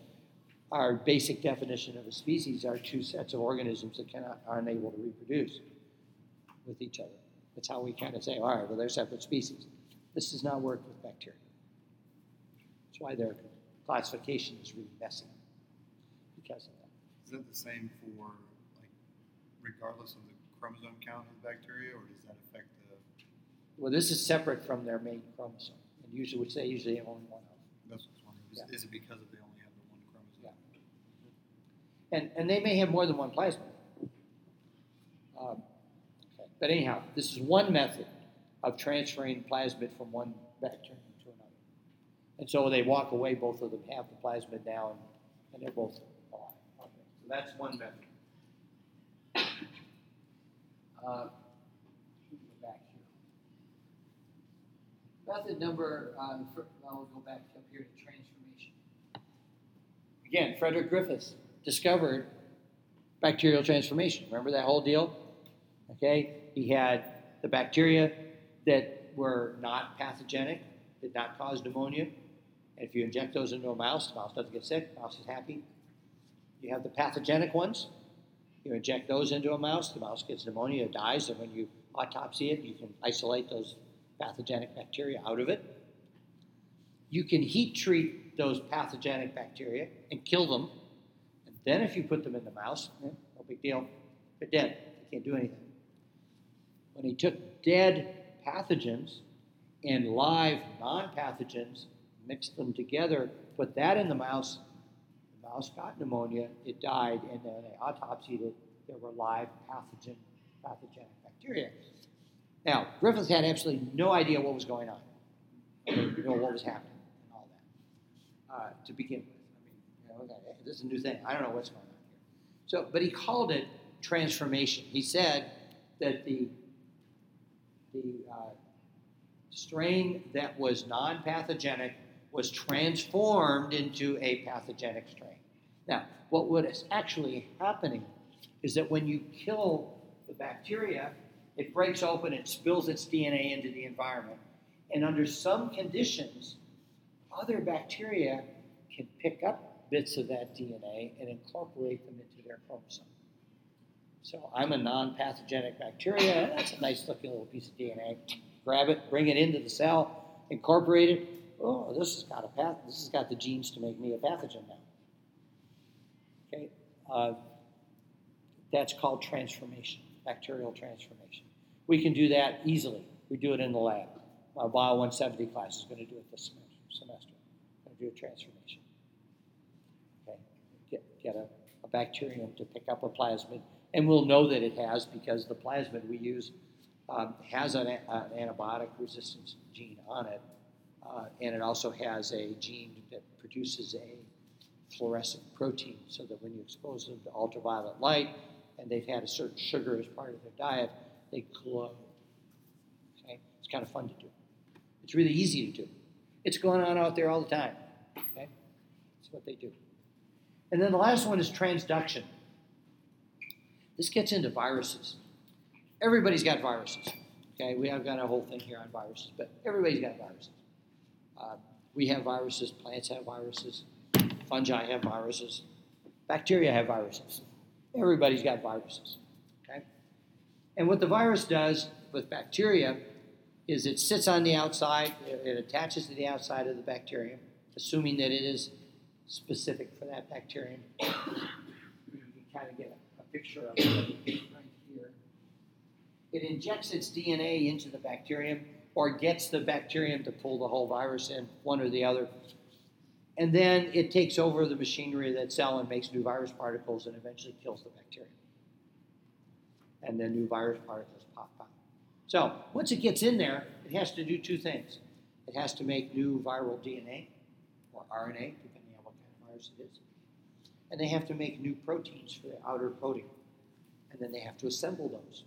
our basic definition of a species are two sets of organisms that cannot, are unable to reproduce with each other. That's how we kind of say, all right, well, they're separate species. This does not work with bacteria. That's why their classification is really messy because of that. Is that the same for, like, regardless of the chromosome count of the bacteria, or does that affect the? Well, this is separate from their main chromosome, and usually, which they usually have only one of. That's what I was wondering. Is, Yeah. is it because of they only have the one chromosome? Yeah. And and they may have more than one plasmid. Um. But anyhow, this is one method of transferring plasmid from one bacterium to another. And so they walk away, both of them have the plasmid now, and, and they're both alive. Okay. So that's one method. Uh, back here. Method number, uh, fir- well, we'll go back up to transformation. Again, Frederick Griffiths discovered bacterial transformation. Remember that whole deal? Okay, he had the bacteria that were not pathogenic, did not cause pneumonia. And if you inject those into a mouse, the mouse doesn't get sick, the mouse is happy. You have the pathogenic ones. You inject those into a mouse, the mouse gets pneumonia, dies, and when you autopsy it, you can isolate those pathogenic bacteria out of it. You can heat treat those pathogenic bacteria and kill them. And then if you put them in the mouse, eh, no big deal, they're dead. They can't do anything. When he took dead pathogens and live non pathogens, mixed them together, put that in the mouse, the mouse got pneumonia, it died, and then they autopsied it. There were live pathogen, pathogenic bacteria. Now, Griffith had absolutely no idea what was going on, you know, what was happening, uh, to begin with. I mean, you know, okay, this is a new thing. I don't know what's going on here. So, but he called it transformation. He said that the the uh, strain that was non-pathogenic was transformed into a pathogenic strain. Now, what is actually happening is that when you kill the bacteria, it breaks open, it spills its DNA into the environment, and under some conditions, other bacteria can pick up bits of that DNA and incorporate them into their chromosome. So I'm a non-pathogenic bacteria. That's a nice looking little piece of DNA. Grab it, bring it into the cell, incorporate it. Oh, this has got a path. This has got the genes to make me a pathogen now. Okay, uh, that's called transformation, bacterial transformation. We can do that easily. We do it in the lab. My Bio 170 class is going to do it this semester. To do a transformation. Okay, get, get a, a bacterium to pick up a plasmid and we'll know that it has because the plasmid we use um, has an, an, antibiotic resistance gene on it, uh, and it also has a gene that produces a fluorescent protein so that when you expose them to ultraviolet light and they've had a certain sugar as part of their diet, they glow. Okay? It's kind of fun to do. It's really easy to do. It's going on out there all the time. Okay? That's what they do. And then the last one is transduction. This gets into viruses. Everybody's got viruses. Okay, we have got a whole thing here on viruses, but everybody's got viruses. Uh, we have viruses, plants have viruses, fungi have viruses, bacteria have viruses. Everybody's got viruses. Okay? And what the virus does with bacteria is it sits on the outside, it attaches to the outside of the bacterium, assuming that it is specific for that bacterium. you can kind of get a picture of it right here. It injects its DNA into the bacterium or gets the bacterium to pull the whole virus in, one or the other. And then it takes over the machinery of that cell and makes new virus particles and eventually kills the bacterium. And then new virus particles pop out. So once it gets in there, it has to do two things. It has to make new viral DNA or RNA, depending on what kind of virus it is and they have to make new proteins for the outer coating. And then they have to assemble those.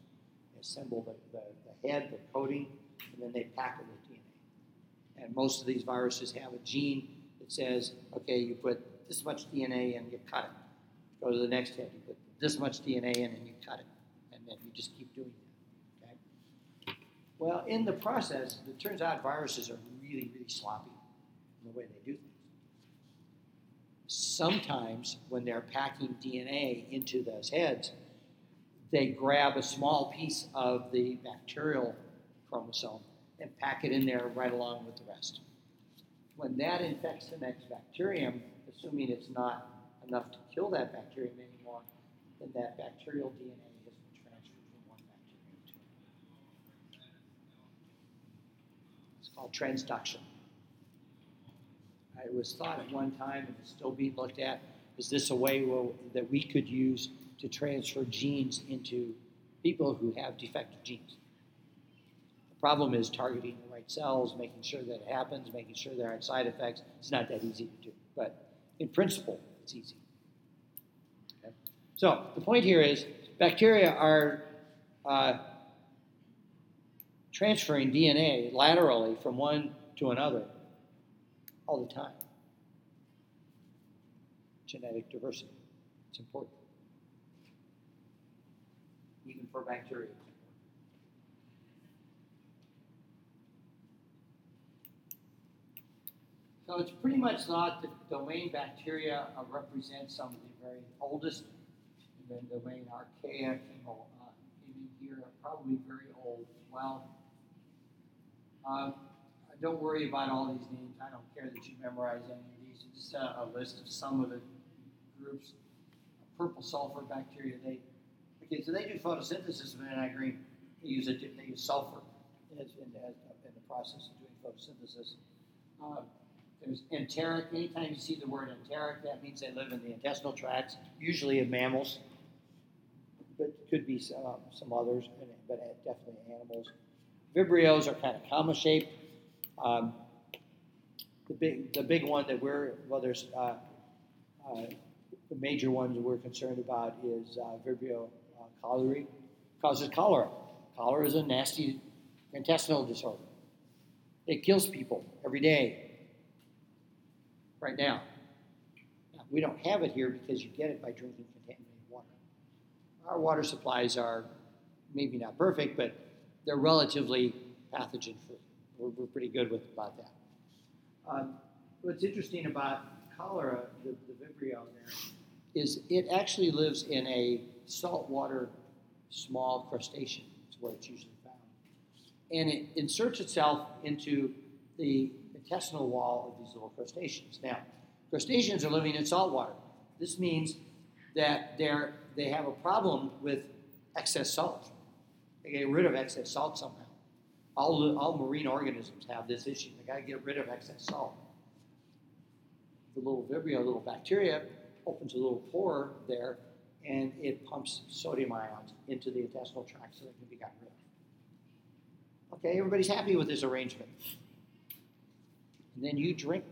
They assemble the, the, the head, the coating, and then they pack it with DNA. And most of these viruses have a gene that says, okay, you put this much DNA in, you cut it. Go to the next head, you put this much DNA in, and you cut it. And then you just keep doing? Well, in the process, it turns out viruses are really, really sloppy in the way they do things sometimes when they're packing DNA into those heads, they grab a small piece of the bacterial chromosome and pack it in there right along with the rest. When that infects the next bacterium, assuming it's not enough to kill that bacterium anymore, then that bacterial DNA has been transferred from one bacterium to another. It's called transduction. It was thought at one time, and it's still being looked at, is this a way that we could use to transfer genes into people who have defective genes? The problem is targeting the right cells, making sure that it happens, making sure there aren't side effects. It's not that easy to do, but in principle, it's easy. Okay? So the point here is bacteria are uh, transferring DNA laterally from one to another all the time. Genetic diversity. It's important. Even for bacteria. So it's pretty much thought that domain bacteria represent some of the very oldest, and then domain archaea came, uh, came in here, probably very old as well. Um, don't worry about all these names. I don't care that you memorize any of these. It's just a, a list of some of the groups. Purple sulfur bacteria. They okay, so they do photosynthesis of midnight green. They use it. They use sulfur in, in, in the process of doing photosynthesis. Uh, there's enteric. Anytime you see the word enteric, that means they live in the intestinal tracts, usually of mammals, but could be some, some others, but definitely animals. Vibrios are kind of comma shaped. Um, the big, the big one that we're, well, there's uh, uh, the major ones we're concerned about is uh, Vibrio uh, cholerae, causes cholera. Cholera is a nasty intestinal disorder. It kills people every day, right now. Yeah. We don't have it here because you get it by drinking contaminated water. Our water supplies are maybe not perfect, but they're relatively pathogen free. We're, we're pretty good with about that. Um, what's interesting about cholera, the, the Vibrio there, is it actually lives in a saltwater small crustacean. Is where it's usually found, and it inserts itself into the intestinal wall of these little crustaceans. Now, crustaceans are living in salt water. This means that they're they have a problem with excess salt. They get rid of excess salt somehow. All, all marine organisms have this issue. They got to get rid of excess salt. The little vibrio, little bacteria, opens a little pore there, and it pumps sodium ions into the intestinal tract so they can be gotten rid of. Okay, everybody's happy with this arrangement. And then you drink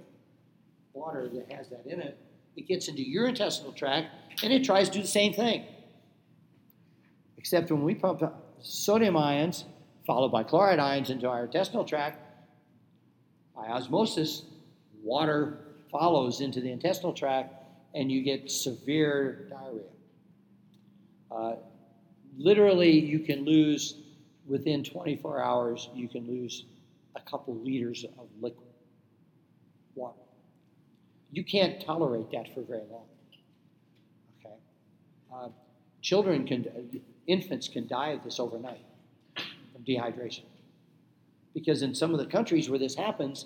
water that has that in it, it gets into your intestinal tract, and it tries to do the same thing. Except when we pump sodium ions, followed by chloride ions, into our intestinal tract, by osmosis, water follows into the intestinal tract, and you get severe diarrhea. Uh, literally, you can lose, within 24 hours, you can lose a couple liters of liquid water. You can't tolerate that for very long. Okay? Uh, children can, infants can die of this overnight from dehydration. Because in some of the countries where this happens,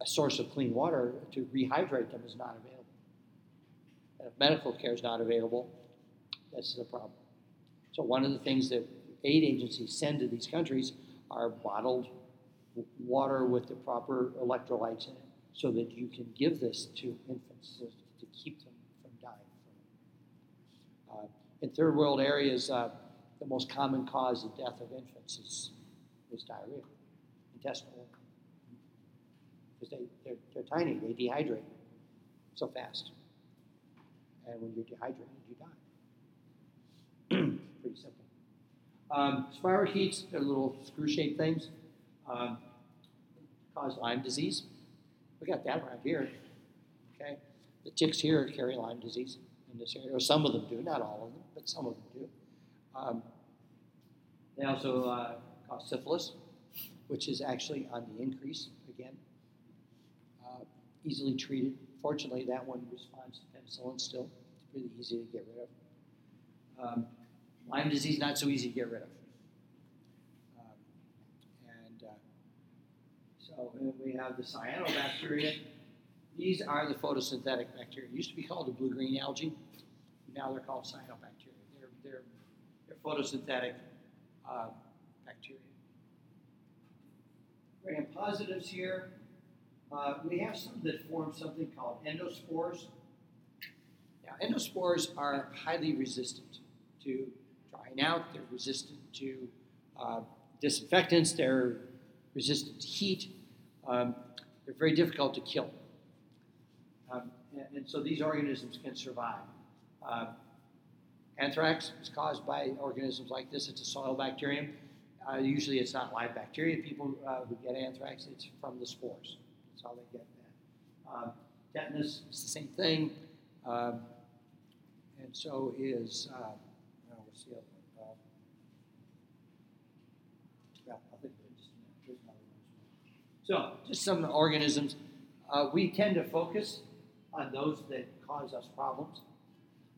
a source of clean water to rehydrate them is not available. And if medical care is not available, this is a problem. So one of the things that aid agencies send to these countries are bottled water with the proper electrolytes in it so that you can give this to infants to keep them from dying from it. Uh, in third world areas, uh, the most common cause of death of infants is, is diarrhea, intestinal. Because they, they're, they're tiny, they dehydrate so fast. And when you're dehydrated, you die. Pretty simple. Um, spirochetes, they're little screw-shaped things, um, cause Lyme disease. We got that around here. Okay, the ticks here carry Lyme disease in this area, or some of them do, not all of them, but some of them do. Um, they also uh, cause syphilis, which is actually on the increase again. Uh, easily treated. Fortunately, that one responds to penicillin still. It's pretty easy to get rid of. Um, Lyme disease, not so easy to get rid of. Um, and uh, so and we have the cyanobacteria. These are the photosynthetic bacteria. It used to be called the blue-green algae. Now they're called cyanobacteria. They're, they're, they're photosynthetic uh, bacteria. Gram positives here. Uh, we have some that form something called endospores. Now, endospores are highly resistant to drying out, they're resistant to uh, disinfectants, they're resistant to heat, um, they're very difficult to kill. Um, and, and, so these organisms can survive. Uh, anthrax is caused by organisms like this, it's a soil bacterium. Uh, usually it's not live bacteria. People uh, who get anthrax, it's from the spores. That's how they get that. Um, tetanus is the same thing. Um, and so is uh, what's the other one? Uh, yeah. So, just some organisms. Uh, we tend to focus on those that cause us problems.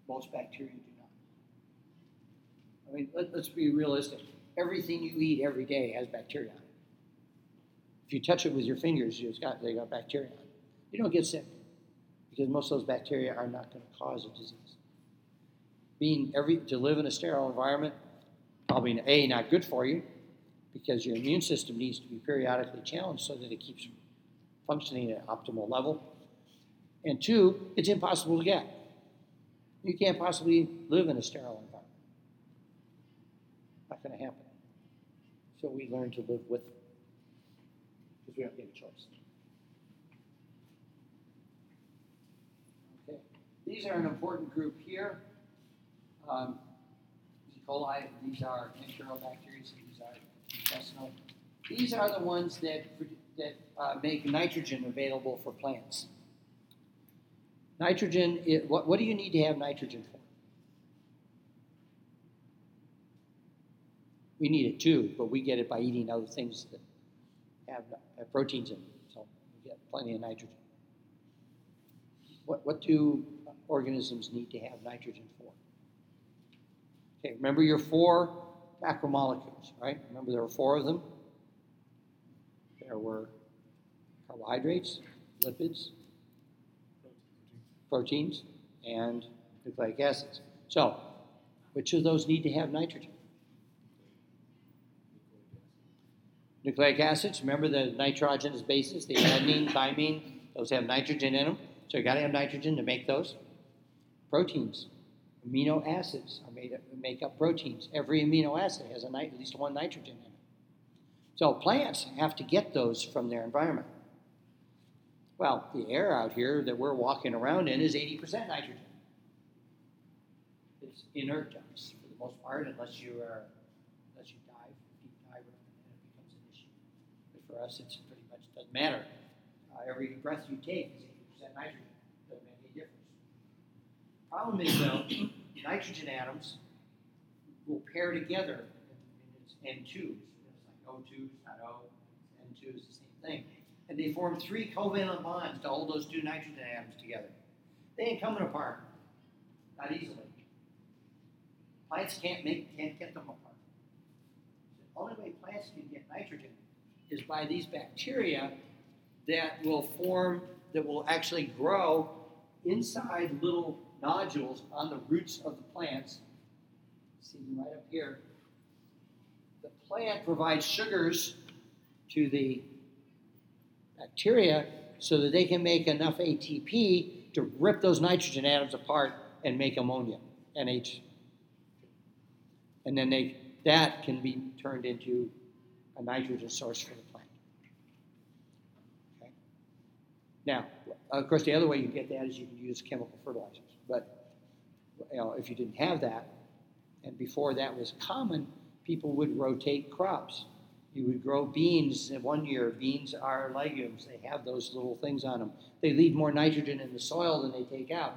Most bacteria do not. I mean, let, us be realistic. Everything you eat every day has bacteria on it. If you touch it with your fingers, it's got, they got bacteria on it. You don't get sick because most of those bacteria are not going to cause a disease being every to live in a sterile environment probably a not good for you because your immune system needs to be periodically challenged so that it keeps functioning at optimal level. And two, it's impossible to get. You can't possibly live in a sterile environment. Not going to happen. So we learn to live with it because we don't get a choice. Okay, these are an important group here. Um, E. coli, these are enterobacteria, these are intestinal. These are the ones that, that uh, make nitrogen available for plants. Nitrogen, i what, what do you need to have nitrogen for? We need it too, but we get it by eating other things that have, have proteins in them, so we get plenty of nitrogen. What, what do organisms need to have nitrogen for? Okay, remember your four macromolecules, right? Remember there were four of them? There were carbohydrates, lipids, proteins, and nucleic acids. So, which of those need to have nitrogen? Nucleic acids, remember the nitrogenous bases, the adenine, thymine, those have nitrogen in them. So you got to have nitrogen to make those. Proteins, amino acids are made up, make up proteins. Every amino acid has at least one nitrogen in it. So plants have to get those from their environment. Well, the air out here that we're walking around in is 80% nitrogen. It's inert us for the most part, unless you are, unless you dive, deep dive, and it becomes an issue. But for us, it's pretty much doesn't matter. Uh, every breath you take is 80% nitrogen. Doesn't make any difference. Problem is though, nitrogen atoms will pair together in, in N2s. It's like O2 not O, N2 is the same thing and they form three covalent bonds to hold those two nitrogen atoms together. They ain't coming apart, not easily. Plants can't make can't get them apart. The only way plants can get nitrogen is by these bacteria that will form that will actually grow inside little nodules on the roots of the plants. See them right up here. The plant provides sugars to the bacteria so that they can make enough ATP to rip those nitrogen atoms apart and make ammonia, NH. And then they, that can be turned into a nitrogen source for the plant. Okay? Now, of course, the other way you get that is you can use chemical fertilizers. But you know, if you didn't have that, and before that was common, people would rotate crops you would grow beans in one year. Beans are legumes. They have those little things on them. They leave more nitrogen in the soil than they take out.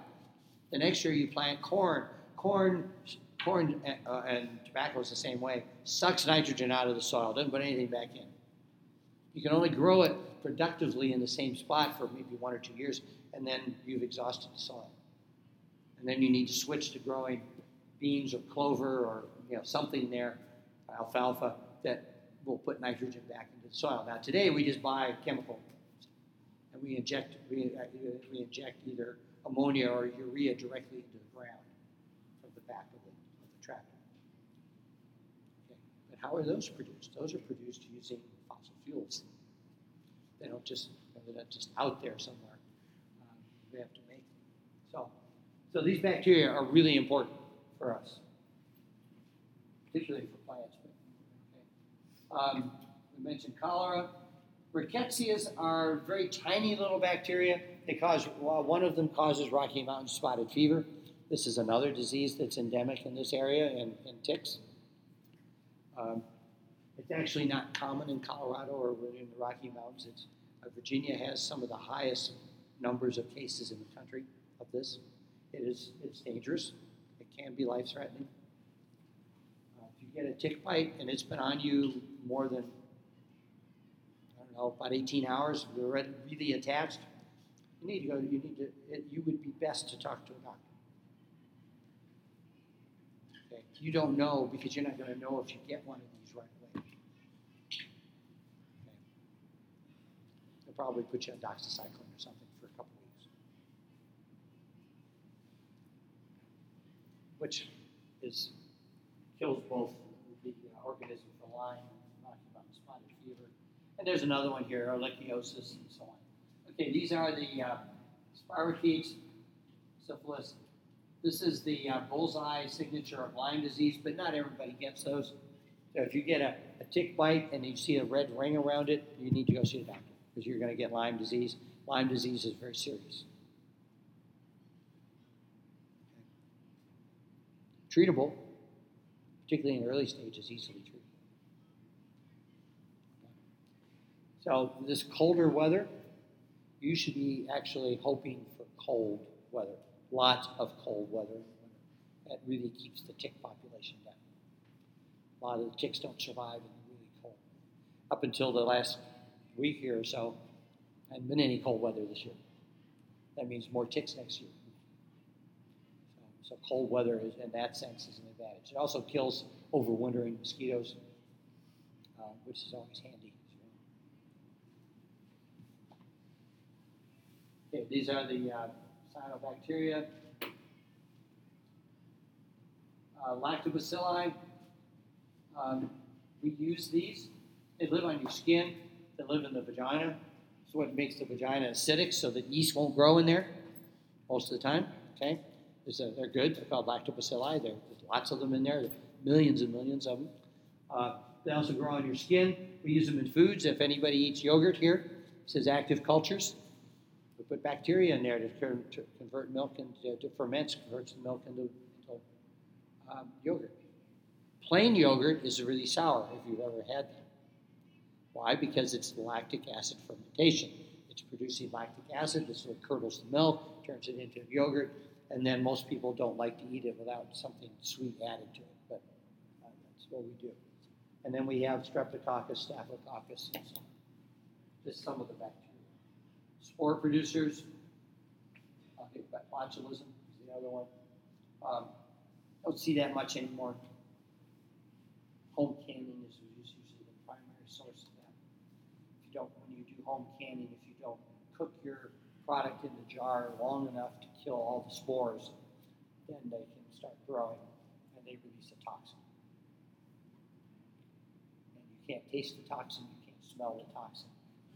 The next year you plant corn. Corn, corn uh, and tobacco is the same way. Sucks nitrogen out of the soil. Doesn't put anything back in. You can only grow it productively in the same spot for maybe one or two years, and then you've exhausted the soil. And then you need to switch to growing beans or clover or you know something there, alfalfa that we'll put nitrogen back into the soil. Now today we just buy chemical, and we inject we, uh, we inject either ammonia or urea directly into the ground from the back of the, of the tractor. Okay. But how are those produced? Those are produced using fossil fuels. They don't just they're not just out there somewhere. Um, we have to make them. So, so these bacteria are really important for us, particularly for plants. Um, we mentioned cholera. Rickettsias are very tiny little bacteria. They cause well, one of them causes Rocky Mountain spotted fever. This is another disease that's endemic in this area in ticks. Um, it's actually not common in Colorado or in the Rocky Mountains. It's, uh, Virginia has some of the highest numbers of cases in the country of this. It is it's dangerous. It can be life-threatening Uh, if you get a tick bite and it's been on you more than, I don't know, about 18 hours, if you're really attached, you need to go, you need to, it, you would be best to talk to a doctor. Okay. You don't know because you're not going to know if you get one of these right away. Okay. They'll probably put you on doxycycline or something for a couple weeks. Which is kills both the organism for Lyme, talking about spotted fever. And there's another one here, ehrlichiosis and so on. Okay, these are the uh, spirochetes, syphilis. This is the uh, bullseye signature of Lyme disease, but not everybody gets those. So if you get a, a tick bite and you see a red ring around it, you need to go see a doctor because you're going to get Lyme disease. Lyme disease is very serious. Treatable, particularly in early stages, easily treated. So this colder weather, you should be actually hoping for cold weather, lots of cold weather. That really keeps the tick population down. A lot of the ticks don't survive in the really cold. Up until the last week here or so, hasn't been any cold weather this year. That means more ticks next year. So, so cold weather is, in that sense, is an advantage. It also kills overwintering mosquitoes, uh, which is always handy. Okay, these are the uh, cyanobacteria. Uh, lactobacilli, um, we use these. They live on your skin. They live in the vagina. It's what makes the vagina acidic, so that yeast won't grow in there most of the time. Okay, a, they're good. They're called lactobacilli. There- There's lots of them in there. Millions and millions of them. Uh, they also grow on your skin. We use them in foods. If anybody eats yogurt here, it says active cultures. Put bacteria in there to, to convert milk into to ferments, converts the milk into, into um, yogurt. Plain yogurt is really sour if you've ever had that. Why? Because it's lactic acid fermentation. It's producing lactic acid. This is what curdles the milk, turns it into yogurt, and then most people don't like to eat it without something sweet added to it. But uh, that's what we do. And then we have streptococcus, staphylococcus, and so on. Just some of the bacteria. Spore producers, I think botulism is the other one. Um, don't see that much anymore. Home canning is usually the primary source of that. If you don't, when you do home canning, if you don't cook your product in the jar long enough to kill all the spores, then they can start growing and they release a toxin. And you can't taste the toxin, you can't smell the toxin.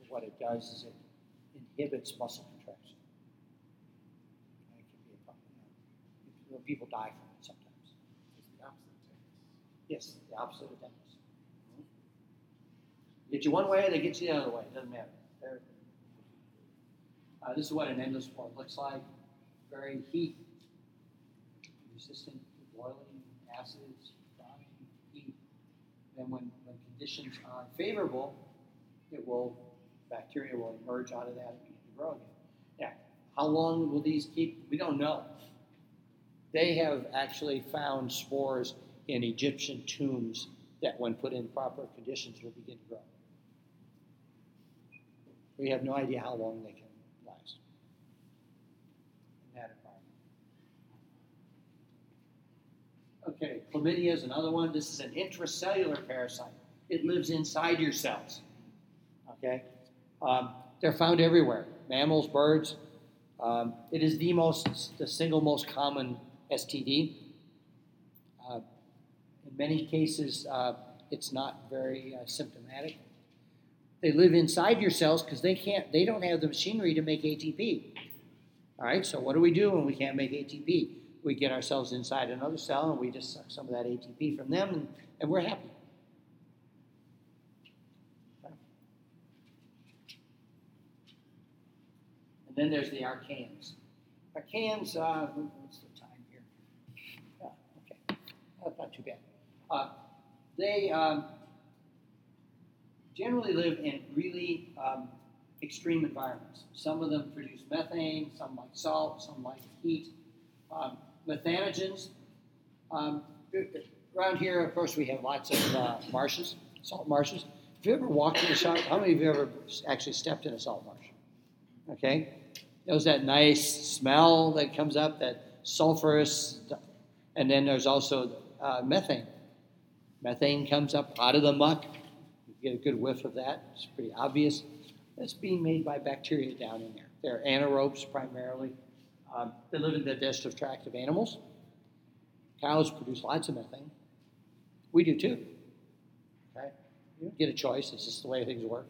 What it does is it inhibits muscle contraction. And it can be a problem. You know, people die from it sometimes. It's the opposite of tetanus. Yes, the opposite of tetanus. Get you one way, they get you the other way. It doesn't matter. Uh, this is what an endospore looks like. Very heat resistant to boiling, acids, drying, heat. Then when, when conditions are favorable, it will bacteria will emerge out of that and begin to grow again. Now, how long will these keep? We don't know. They have actually found spores in Egyptian tombs that, when put in proper conditions, will begin to grow. We have no idea how long they can last in that environment. Okay, chlamydia is another one. This is an intracellular parasite. It lives inside your cells. Okay, um, they're found everywhere. Mammals, birds. Um, it is the most, the single most common STD. Uh, in many cases, uh, it's not very uh, symptomatic. They live inside your cells because they can't, they don't have the machinery to make ATP. All right, so what do we do when we can't make ATP? We get ourselves inside another cell and we just suck some of that ATP from them and, and we're happy. And then there's the archaeans. Archaeans, uh, what's the time here? Okay, that's not too bad. Uh, they um, generally live in really um, extreme environments. Some of them produce methane, some like salt, some like heat. Um, methanogens. Um, around here, of course, we have lots of uh, marshes, salt marshes. Have you ever walked in a salt? How many of you ever actually stepped in a salt marsh? Okay, there's that nice smell that comes up, that sulfurous, and then there's also uh, methane. Methane comes up out of the muck. You get a good whiff of that. It's pretty obvious. That's being made by bacteria down in there. They're anaerobes primarily. Um, they live in the digestive tract of animals. Cows produce lots of methane. We do too. Okay, you don't get a choice. It's just the way things work.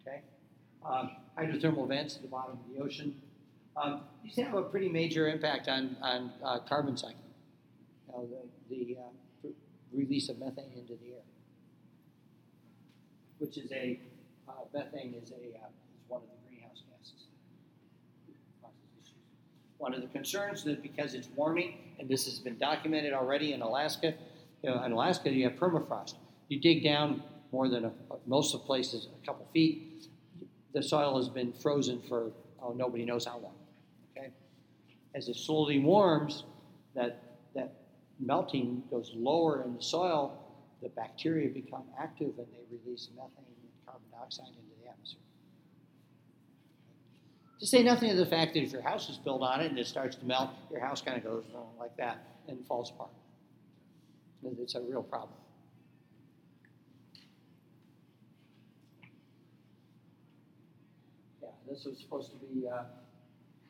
Okay, um, hydrothermal vents at the bottom of the ocean. Um, these have a pretty major impact on on uh, carbon cycle. You know, the, the uh, release of methane into the air, which is a uh, methane is a uh, is one of the greenhouse gases. One of the concerns that because it's warming, and this has been documented already in Alaska, you know, in Alaska you have permafrost. You dig down more than a, most of places a couple feet, the soil has been frozen for oh nobody knows how long. As it slowly warms, that, that melting goes lower in the soil, the bacteria become active and they release methane and carbon dioxide into the atmosphere. To say nothing of the fact that if your house is built on it and it starts to melt, your house kind of goes uh, like that and falls apart. It's a real problem. Yeah, this was supposed to be, uh,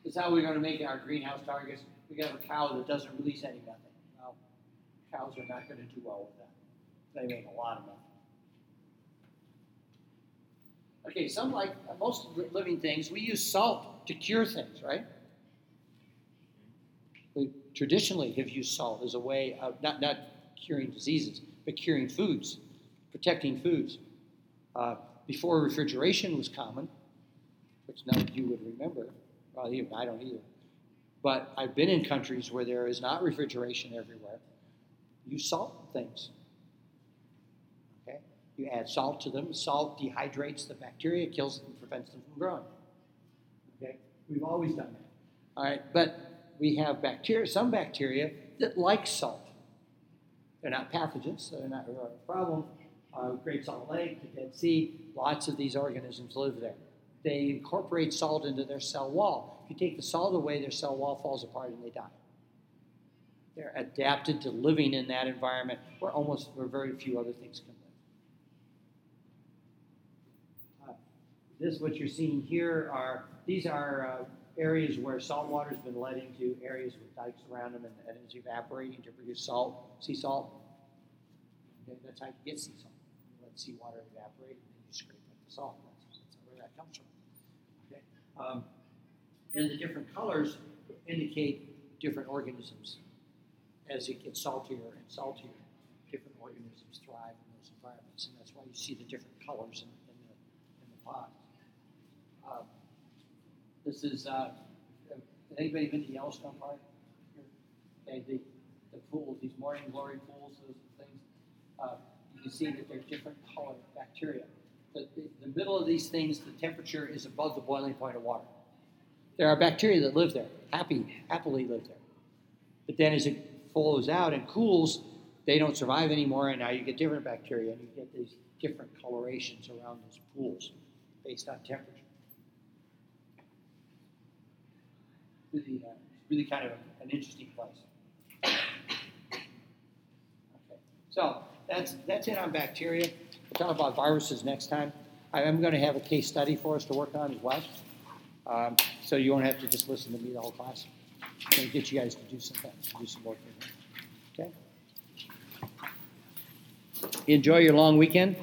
is how we're gonna make our greenhouse targets. We can have a cow that doesn't release any methane. Well, cows are not gonna do well with that. They make a lot of methane. Okay, some like, most living things, we use salt to cure things, right? We traditionally have used salt as a way of, not, not curing diseases, but curing foods, protecting foods. Uh, before refrigeration was common, which none of you would remember, even I don't either. But I've been in countries where there is not refrigeration everywhere. You salt things. Okay? You add salt to them. Salt dehydrates the bacteria, kills them, prevents them from growing. Okay? We've always done that. All right, but we have bacteria, some bacteria that like salt. They're not pathogens, so they're not really a problem. Uh, Great Salt Lake, the Dead Sea, lots of these organisms live there. They incorporate salt into their cell wall. If you take the salt away, their cell wall falls apart and they die. They're adapted to living in that environment where almost where very few other things can live. Uh, this, what you're seeing here, are these are uh, areas where salt water has been led into areas with dikes around them and, and it's evaporating to produce salt, sea salt. Okay, that's how you get sea salt. You let seawater evaporate and then you scrape up the salt. That's, that's where that comes from. Okay? Um, and the different colors indicate different organisms. As it gets saltier and saltier, different organisms thrive in those environments, and that's why you see the different colors in, in the in the pot. Um, this is uh, anybody been to Yellowstone Park? Okay, the the pools, these morning glory pools, those things. Uh, you can see that they're different colored bacteria. The, the, the middle of these things, the temperature is above the boiling point of water. There are bacteria that live there, happy, happily live there. But then as it flows out and cools, they don't survive anymore, and now you get different bacteria, and you get these different colorations around those pools based on temperature. Really, uh, really kind of an interesting place. Okay, so that's that's it on bacteria. Talk about viruses next time. I am going to have a case study for us to work on as well. Um, so you won't have to just listen to me the whole class. I'm going to get you guys to do some things, do some work. Okay? Enjoy your long weekend.